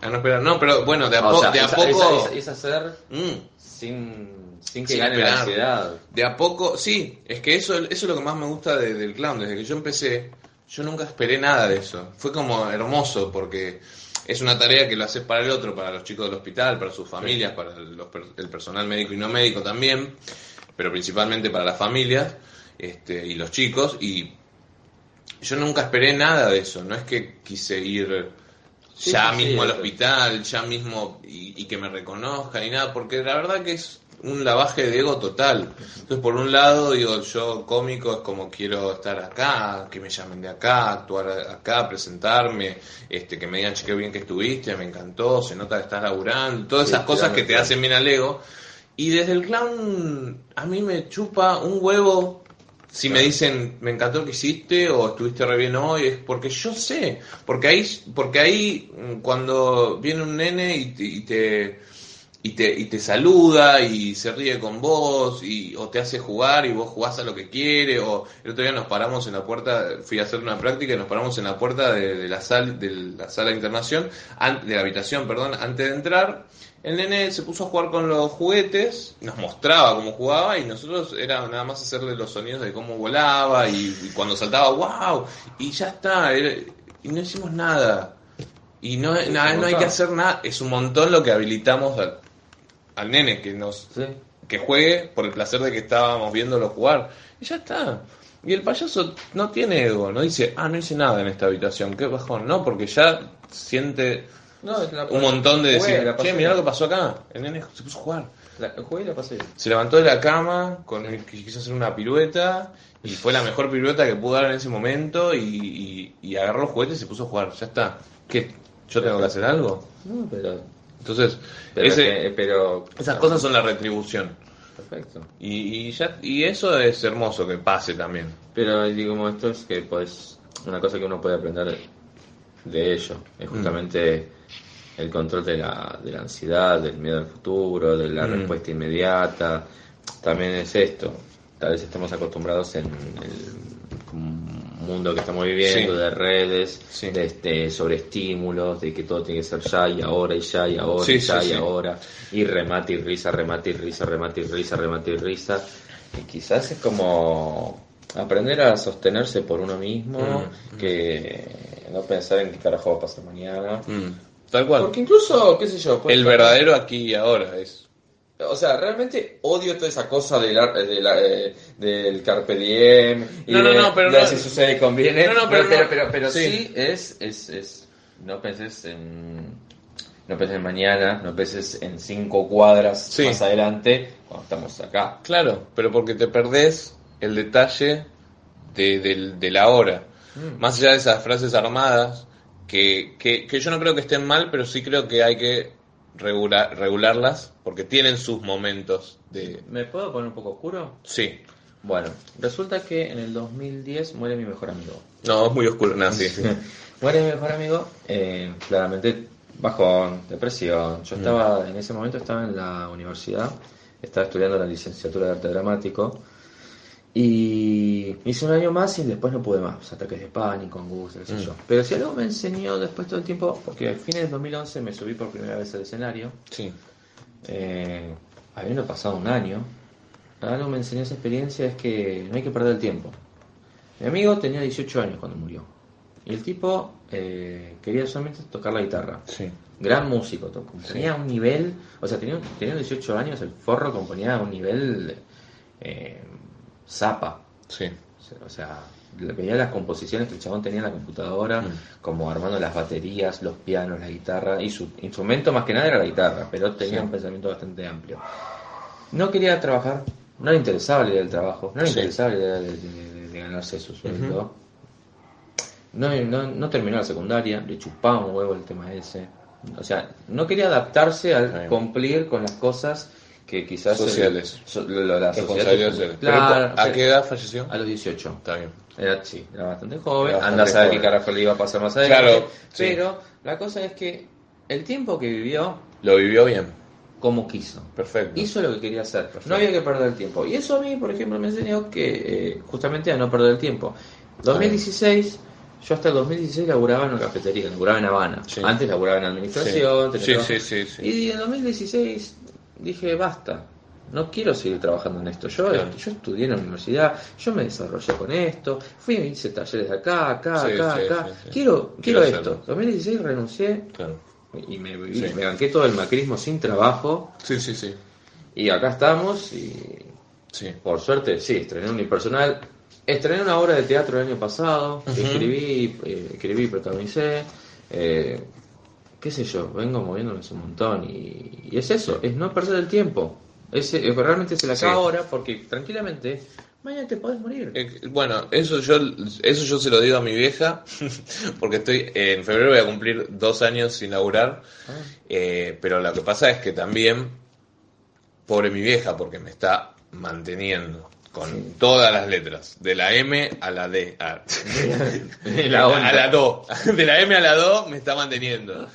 A no esperar. No, pero bueno, de a, O po- sea, de a es, poco es- es hacer Mm. sin, sin que Sin gane la ansiedad. De a poco, sí, es que eso, eso es lo que más me gusta de- del clown. Desde que yo empecé, yo nunca esperé nada de eso. Fue como hermoso porque es una tarea que lo haces para el otro, para los chicos del hospital, para sus familias, para los per- el personal médico y no médico también, pero principalmente para las familias este, y los chicos. Y yo nunca esperé nada de eso. No es que quise ir Sí, ya sí, mismo al hospital, ya mismo y, y que me reconozcan y nada, porque la verdad que es un lavaje de ego total. Entonces, por un lado, digo, yo cómico es como quiero estar acá, que me llamen de acá, actuar acá, presentarme, este, que me digan, che, qué bien que estuviste, me encantó, se nota que estás laburando, todas Sí, esas cosas que te hacen bien al ego. Y desde el clown, a mí me chupa un huevo si me dicen, me encantó lo que hiciste o estuviste re bien hoy, es porque yo sé, porque ahí, porque ahí mm, cuando viene un nene y y te, y te, y te saluda y se ríe con vos y, o te hace jugar y vos jugás a lo que quiere o el otro día nos paramos en la puerta, fui a hacer una práctica y nos paramos en la puerta de, de la, sala de la sala de internación, an- de la habitación, perdón, antes de entrar el nene se puso a jugar con los juguetes, nos mostraba cómo jugaba y nosotros era nada más hacerle los sonidos de cómo volaba y, y cuando saltaba, wow, y ya está, era- y no hicimos nada. Y no, nada, no hay que hacer nada, es un montón lo que habilitamos al nene que nos Sí. que juegue por el placer de que estábamos viéndolo jugar. Y ya está. Y el payaso no tiene ego, no dice, ah, no hice nada en esta habitación, qué bajón. No, porque ya siente No, es la- un montón de Jugué, decir, che, mirá lo que pasó acá. El nene se puso a jugar. La, jugué y la pasé. Se levantó de la cama, con quiso hacer una pirueta, y fue la mejor pirueta que pudo dar en ese momento, y, y- y agarró los juguetes y se puso a jugar. Ya está. ¿Qué? ¿Yo tengo que hacer algo? No, pero... Entonces, Pero, ese- que- pero esas cosas son la retribución. Perfecto. Y, y, ya, y eso es hermoso que pase también. Pero digo, esto es que pues una cosa que uno puede aprender de ello es justamente el control de la, de la ansiedad, del miedo al futuro, de la Mm. respuesta inmediata. También es esto. Tal vez estemos acostumbrados en el mundo que estamos viviendo, Sí. de redes, Sí. de este, sobre estímulos, de que todo tiene que ser ya y ahora y ya y ahora Sí, y ya sí, y sí. ahora. Y remate y risa, remate y risa, remate y risa, remate y risa. Y quizás es como aprender a sostenerse por uno mismo, Mm. que no pensar en qué carajo va a pasar mañana. Mm, Tal cual. Porque incluso, qué sé yo, el verdadero aquí y ahora es. O sea, realmente odio toda esa cosa del, ar- de la- eh, del carpe diem y No, no, de, no, pero de no- si sucede y conviene. No, no, pero pero, pero, pero sí. sí, es, es, es, no penses en, no penses en mañana, no penses en cinco cuadras Sí. más adelante cuando estamos acá. Claro, pero porque te perdés el detalle de, de la hora. Mm. Más allá de esas frases armadas, que, que, que yo no creo que estén mal, pero sí creo que hay que regular, regularlas, porque tienen sus momentos de... ¿Me puedo poner un poco oscuro? Sí. Bueno, resulta que en el 2010 muere mi mejor amigo. No, es muy oscuro. No, sí. <laughs> Muere mi mejor amigo, eh, claramente bajón, depresión. Yo estaba, en ese momento estaba en la universidad, estaba estudiando la licenciatura de arte dramático y hice un año más y después no pude más, ataques de pánico, angustia, qué sé Mm. yo. Pero si algo me enseñó después todo el tiempo, porque a fines del 2011 me subí por primera vez al escenario, Sí. eh, habiendo pasado un año, algo me enseñó esa experiencia es que no hay que perder el tiempo. Mi amigo tenía 18 años cuando murió. Y el tipo eh, quería solamente tocar la guitarra. Sí. Gran músico, to- componía a un nivel, o sea, tenía, tenía 18 años, el forro componía a un nivel eh, zapa. Sí. O sea, veía las composiciones que el chabón tenía en la computadora, Mm. como armando las baterías, los pianos, la guitarra, y su instrumento más que nada era la guitarra, pero tenía Sí. un pensamiento bastante amplio. No quería trabajar, no le interesaba la idea del trabajo, no le Sí. interesaba la idea de, de- de ganarse su sueldo. no, no, no terminó la secundaria, le chupaba un huevo el tema ese. O sea, no quería adaptarse al cumplir con las cosas que quizás... Sociales. so- lo- la sociedad Responsabilidad te- social. Claro, ¿A qué edad falleció? a los 18. Está bien. Era, sí, era bastante joven. Era bastante Anda a saber qué carajo le iba a pasar más adelante. Claro, sí. Pero la cosa es que el tiempo que vivió, Lo vivió bien. como quiso. Perfecto. Hizo lo que quería hacer. No había que perder el tiempo. Y eso a mí, por ejemplo, me enseñó que eh, justamente a no perder el tiempo. 2016, yo hasta el 2016 laburaba en una cafetería, laburaba en Habana. Sí. Antes laburaba en administración. Sí. sí, sí, sí. Y en 2016 dije, basta. No quiero seguir trabajando en esto. Yo, Claro. yo estudié en la universidad, yo me desarrollé con esto, fui y hice talleres de acá, acá, Sí, acá, sí, acá. sí. Quiero, Quiero quiero, esto. 2016 renuncié Claro. y me, y me banqué todo el macrismo sin trabajo. Sí, sí, sí. Y acá estamos y por suerte, sí, estrené unipersonal. Estrené una obra de teatro el año pasado, que Ujú. escribí, eh, escribí, protagonicé. eh, qué sé yo, vengo moviéndome un montón y, y es eso, es no perder el tiempo. Eh, realmente se la Sí. acaba ahora porque tranquilamente mañana te podés morir. Eh, Bueno, eso yo, eso yo se lo digo a mi vieja, <laughs> porque estoy en febrero voy a cumplir dos años sin laburar, Ah. eh, pero lo que pasa es que también, pobre mi vieja, porque me está manteniendo con todas las letras, de la M a la D, a, <laughs> <laughs> La onda. a la Do, de la M a la Do me está manteniendo.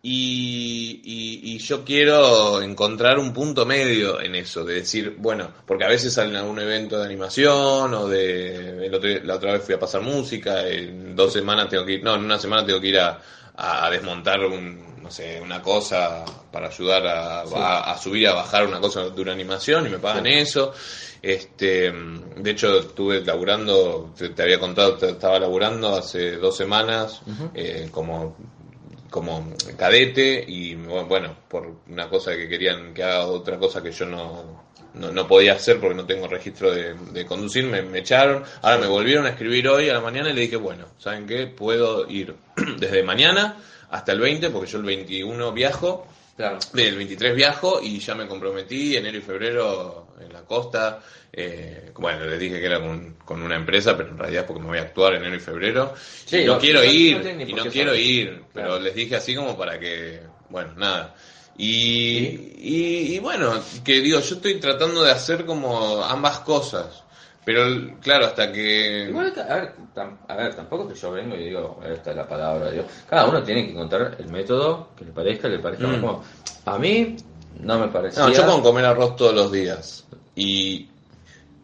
Y, y- y yo quiero encontrar un punto medio en eso, de decir, bueno, porque a veces salen a algún evento de animación o de... el otro- la otra vez fui a pasar música, en dos semanas tengo que ir, no, en una semana tengo que ir a, a- desmontar un, no sé, una cosa para ayudar a, a- a subir, a bajar una cosa de una animación y me pagan eso. Este, de hecho, estuve laburando, te, te había contado, te- estaba laburando hace dos semanas eh, como como cadete y bueno, por una cosa que querían que haga otra cosa que yo no, no, no podía hacer porque no tengo registro de, de conducir, me, me echaron. Ahora me volvieron a escribir hoy a la mañana y le dije, bueno, ¿saben qué? Puedo ir <clears throat> desde mañana hasta el 20 porque yo el 21 viajo, Claro. el 23 viajo y ya me comprometí enero y febrero en la costa. eh, bueno, les dije que era con, con una empresa, pero en realidad es porque me voy a actuar enero y febrero. Sí, y no no, quiero no ir, y no quiero saber. ir, pero Claro. les dije así como para que, bueno, nada. Y, y, y bueno, que digo, yo estoy tratando de hacer como ambas cosas. Pero claro, hasta que... Igual, a ver, tam- a ver, tampoco es que yo vengo y digo, esta es la palabra, digo, cada uno tiene que encontrar el método que le parezca, le parezca más Mm. cómodo. A mí no me parecía... No, yo con comer arroz todos los días y,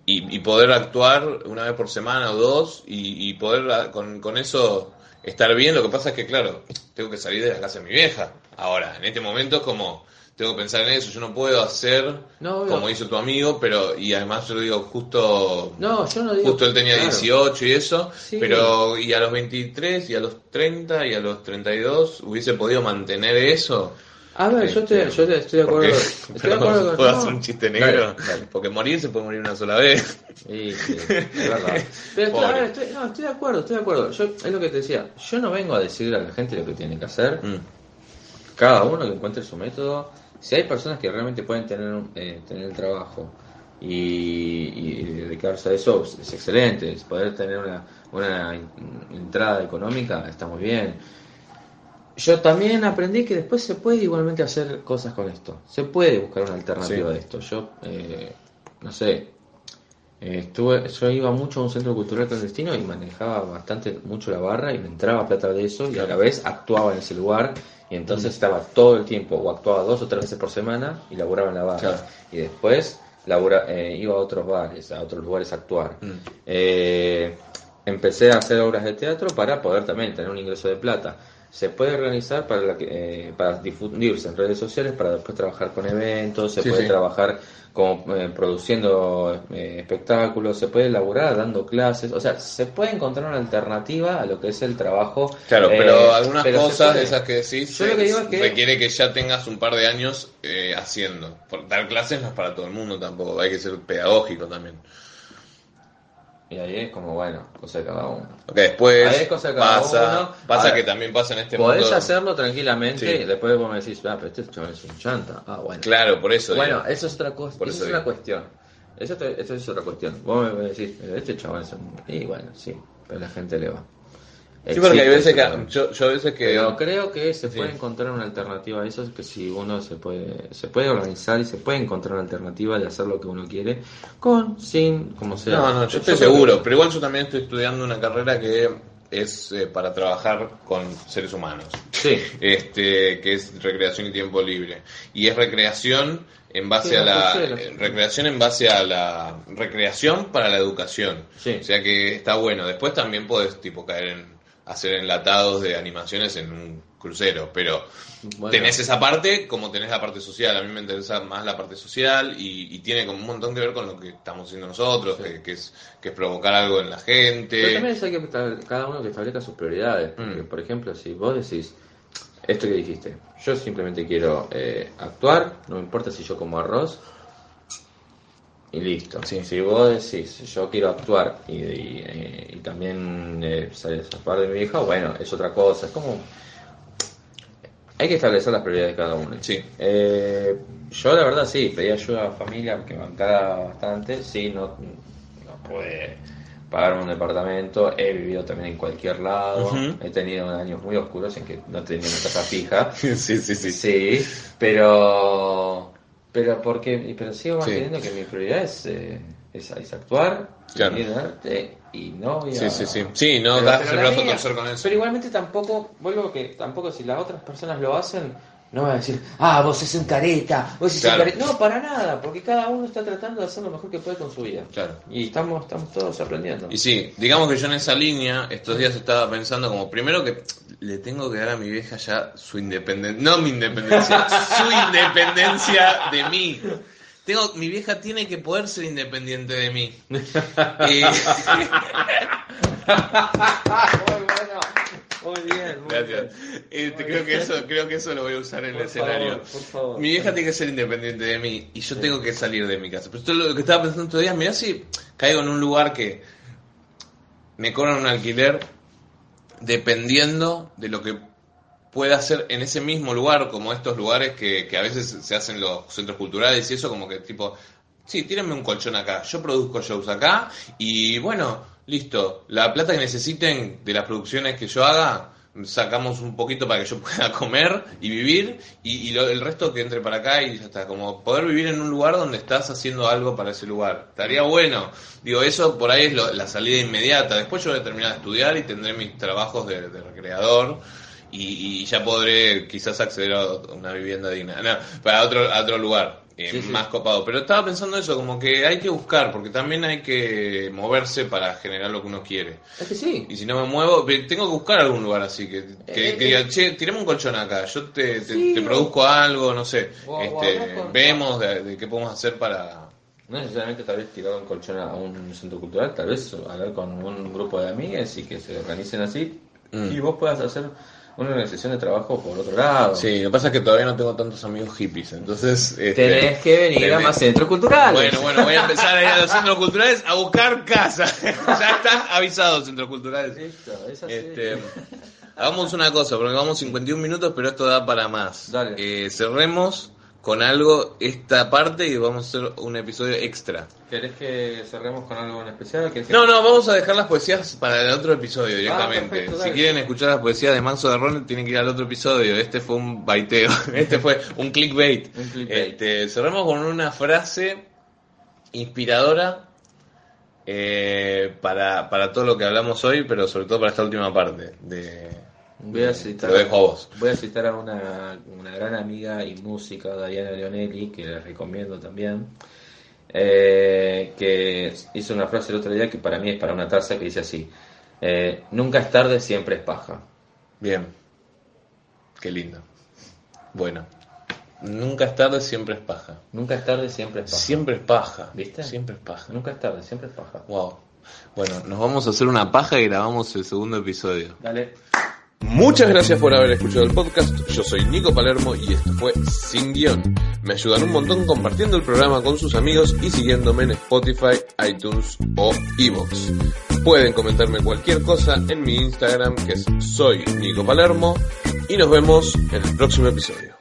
y, y poder actuar una vez por semana o dos y, y poder ah, con, con eso estar bien. Lo que pasa es que, claro, tengo que salir de la casa de mi vieja. Ahora, en este momento es como, tengo que pensar en eso. Yo no puedo hacer No, como hizo tu amigo, pero, y además yo digo, justo, No, yo no digo... justo él tenía claro. 18 y eso, Sí. pero y a los 23 y a los 30 y a los 32 hubiese podido mantener eso. A ver, yo estoy, yo estoy de acuerdo. Estoy de <laughs> acuerdo con- ¿puedo no. hacer un chiste negro? Dale. Porque morir se puede morir una sola vez. <laughs> Sí, sí, <laughs> es verdad. Pero estoy, a ver, estoy, no, estoy de acuerdo, estoy de acuerdo. Yo, es lo que te decía, yo no vengo a decirle a la gente lo que tiene que hacer. Mm. Cada uno que encuentre su método. Si hay personas que realmente pueden tener, un- eh, tener el trabajo y, y dedicarse a eso, es, excelente. Es poder tener una, una entrada económica está muy bien. Yo también aprendí que después se puede igualmente hacer cosas con esto. Se puede buscar una alternativa Sí. de esto. Yo, eh, no sé, eh, estuve, yo iba mucho a un centro cultural clandestino y manejaba bastante mucho la barra y me entraba plata de eso y a la vez actuaba en ese lugar y entonces estaba todo el tiempo o actuaba dos o tres veces por semana y laburaba en la barra Claro. y después labura- eh, iba a otros bares, a otros lugares a actuar. Mm. Eh, empecé a hacer obras de teatro para poder también tener un ingreso de plata. Se puede organizar para, la que- eh, para difundirse en redes sociales, para después trabajar con eventos, se Sí, puede sí. trabajar como eh, produciendo eh, espectáculos, se puede elaborar dando clases, o sea, se puede encontrar una alternativa a lo que es el trabajo. Claro, eh, pero algunas pero cosas puede. de esas que decís Yo lo que digo es que- requiere que ya tengas un par de años eh, haciendo. Por dar clases no es para todo el mundo tampoco, hay que ser pedagógico también. Y ahí es como, bueno, cosa de cada uno. Porque después Ahí es cosa de cada pasa, uno. pasa que también pasa en este Podés mundo. hacerlo tranquilamente Sí. y después vos me decís, ah, pero este chaval es un chanta. Ah, bueno. Claro, por eso. Bueno, digo. eso es otra cosa, Por eso eso es una cuestión. Eso, te- eso es otra cuestión. Vos me decís, pero este chaval es un... Y bueno, sí, pero la gente le va. Sí, porque hay veces que yo, yo a veces que Pero creo que se Sí. puede encontrar una alternativa a eso, que si uno se puede, se puede organizar y se puede encontrar una alternativa de hacer lo que uno quiere, con, sin, como sea. No, no, yo estoy seguro, que- pero igual yo también estoy estudiando una carrera que es eh, para trabajar con seres humanos. Sí, <laughs> este que es recreación y tiempo libre y es recreación en base Sí, a la eh, recreación en base a la recreación para la educación Sí. o sea que está bueno después también podés tipo caer en hacer enlatados de animaciones en un crucero pero Bueno. tenés esa parte como tenés la parte social a mí me interesa más la parte social y, y tiene como un montón que ver con lo que estamos haciendo nosotros que, que es que es provocar algo en la gente Pero también es hay que cada uno que establezca sus prioridades. Porque, Mm. por ejemplo, si vos decís, esto que dijiste, yo simplemente quiero eh, actuar, no me importa si yo como arroz, y listo. Sí. Si vos decís, yo quiero actuar y, y, eh, y también eh, zafar de mi hija, bueno, es otra cosa. Es como. Hay que establecer las prioridades de cada uno. Sí. Eh, yo la verdad sí, pedí ayuda a familia que me bancaba bastante, sí, no, no pude pagarme un departamento, he vivido también en cualquier lado, he tenido años muy oscuros en que no tenía una casa fija, <laughs> sí, sí, sí. sí, pero pero porque pero sigo Sí. manteniendo que mi prioridad es, eh, es, es actuar, Claro. arte y no voy a... Sí, sí, sí. Sí, no Pero- das pero el brazo a mía- torcer con eso. Pero igualmente tampoco, vuelvo que tampoco si las otras personas lo hacen, no van a decir, ah, vos sos un careta, vos Claro. un careta. No, para nada, porque cada uno está tratando de hacer lo mejor que puede con su vida. Claro. Y estamos, estamos todos aprendiendo. Y sí, digamos que yo en esa línea, estos días estaba pensando como, primero que le tengo que dar a mi vieja ya su independencia, no mi independencia, <laughs> su independencia de mí. Tengo, mi vieja tiene que poder ser independiente de mí. <laughs> Eh, <laughs> muy bueno, muy bien, muy gracias. bien. Este, Muy creo que eso, creo que eso lo voy a usar en el escenario. favor, por favor. Mi vieja tiene que ser independiente de mí y yo tengo que salir de mi casa. Pero esto es lo que estaba pensando días, mirá si caigo en un lugar que me cobran un alquiler dependiendo de lo que pueda hacer en ese mismo lugar, como estos lugares que, que a veces se hacen los centros culturales y eso, como que tipo, sí, tírenme un colchón acá, yo produzco shows acá y bueno, listo, la plata que necesiten de las producciones que yo haga, sacamos un poquito para que yo <laughs> pueda comer y vivir y, lo- el resto que entre para acá y ya está, como poder vivir en un lugar donde estás haciendo algo para ese lugar. Estaría bueno, digo, eso por ahí es lo- la salida inmediata, después yo voy a terminar de estudiar y tendré mis trabajos de, de recreador y, y ya podré quizás acceder a una vivienda digna, no, para otro, a otro lugar. Eh, Sí, sí. más copado, pero estaba pensando eso, como que hay que buscar, porque también hay que moverse para generar lo que uno quiere. Es que sí. Y si no me muevo, tengo que buscar algún lugar así, que, que, Eh, que diga, che, tiremos un colchón acá, yo te, te, Sí, te o- produzco algo, no sé, este, vemos de, de qué podemos hacer para... No necesariamente tal vez tirar un colchón a un centro cultural, tal vez hablar con un grupo de amigas y que se organicen así Mm. y vos puedas hacer una organización de trabajo por otro lado. Sí, lo que pasa es que todavía no tengo tantos amigos hippies, entonces... este, Tenés que venir a más centros culturales. Bueno, bueno, voy a empezar a ir a los centros culturales a buscar casa. <laughs> ya están avisados centros culturales. Listo, es así. Este, hagamos una cosa, porque vamos 51 minutos, pero esto da para más. Dale. Eh, cerremos con algo esta parte y vamos a hacer un episodio extra. ¿Querés que cerremos con algo en especial? ¿Querés que- No, no, vamos a dejar las poesías para el otro episodio directamente. Ah, perfecto, si quieren escuchar las poesías de Manso de Ron, tienen que ir al otro episodio. Este fue un baiteo, <laughs> este fue un clickbait. Un clickbait. Este, cerramos con una frase inspiradora eh, para, para todo lo que hablamos hoy, pero sobre todo para esta última parte. De, Voy a citar, Lo dejo a vos. Voy a citar a una, una gran amiga y música, Diana Leonelli, que les recomiendo también, eh, que hizo una frase el otro día que para mí es para una taza que dice así, eh, nunca es tarde, siempre es paja. Bien. Qué lindo. Bueno. Nunca es tarde, siempre es paja. Nunca es tarde, siempre es paja. Siempre es paja. ¿Viste? Siempre es paja. Nunca es tarde, siempre es paja. Wow. Bueno, nos vamos a hacer una paja y grabamos el segundo episodio. Dale. Muchas gracias por haber escuchado el podcast. Yo soy Nico Palermo y esto fue Sin Guión. Me ayudan un montón compartiendo el programa con sus amigos y siguiéndome en Spotify, iTunes o Evox. Pueden comentarme cualquier cosa en mi Instagram que es soy Nico Palermo y nos vemos en el próximo episodio.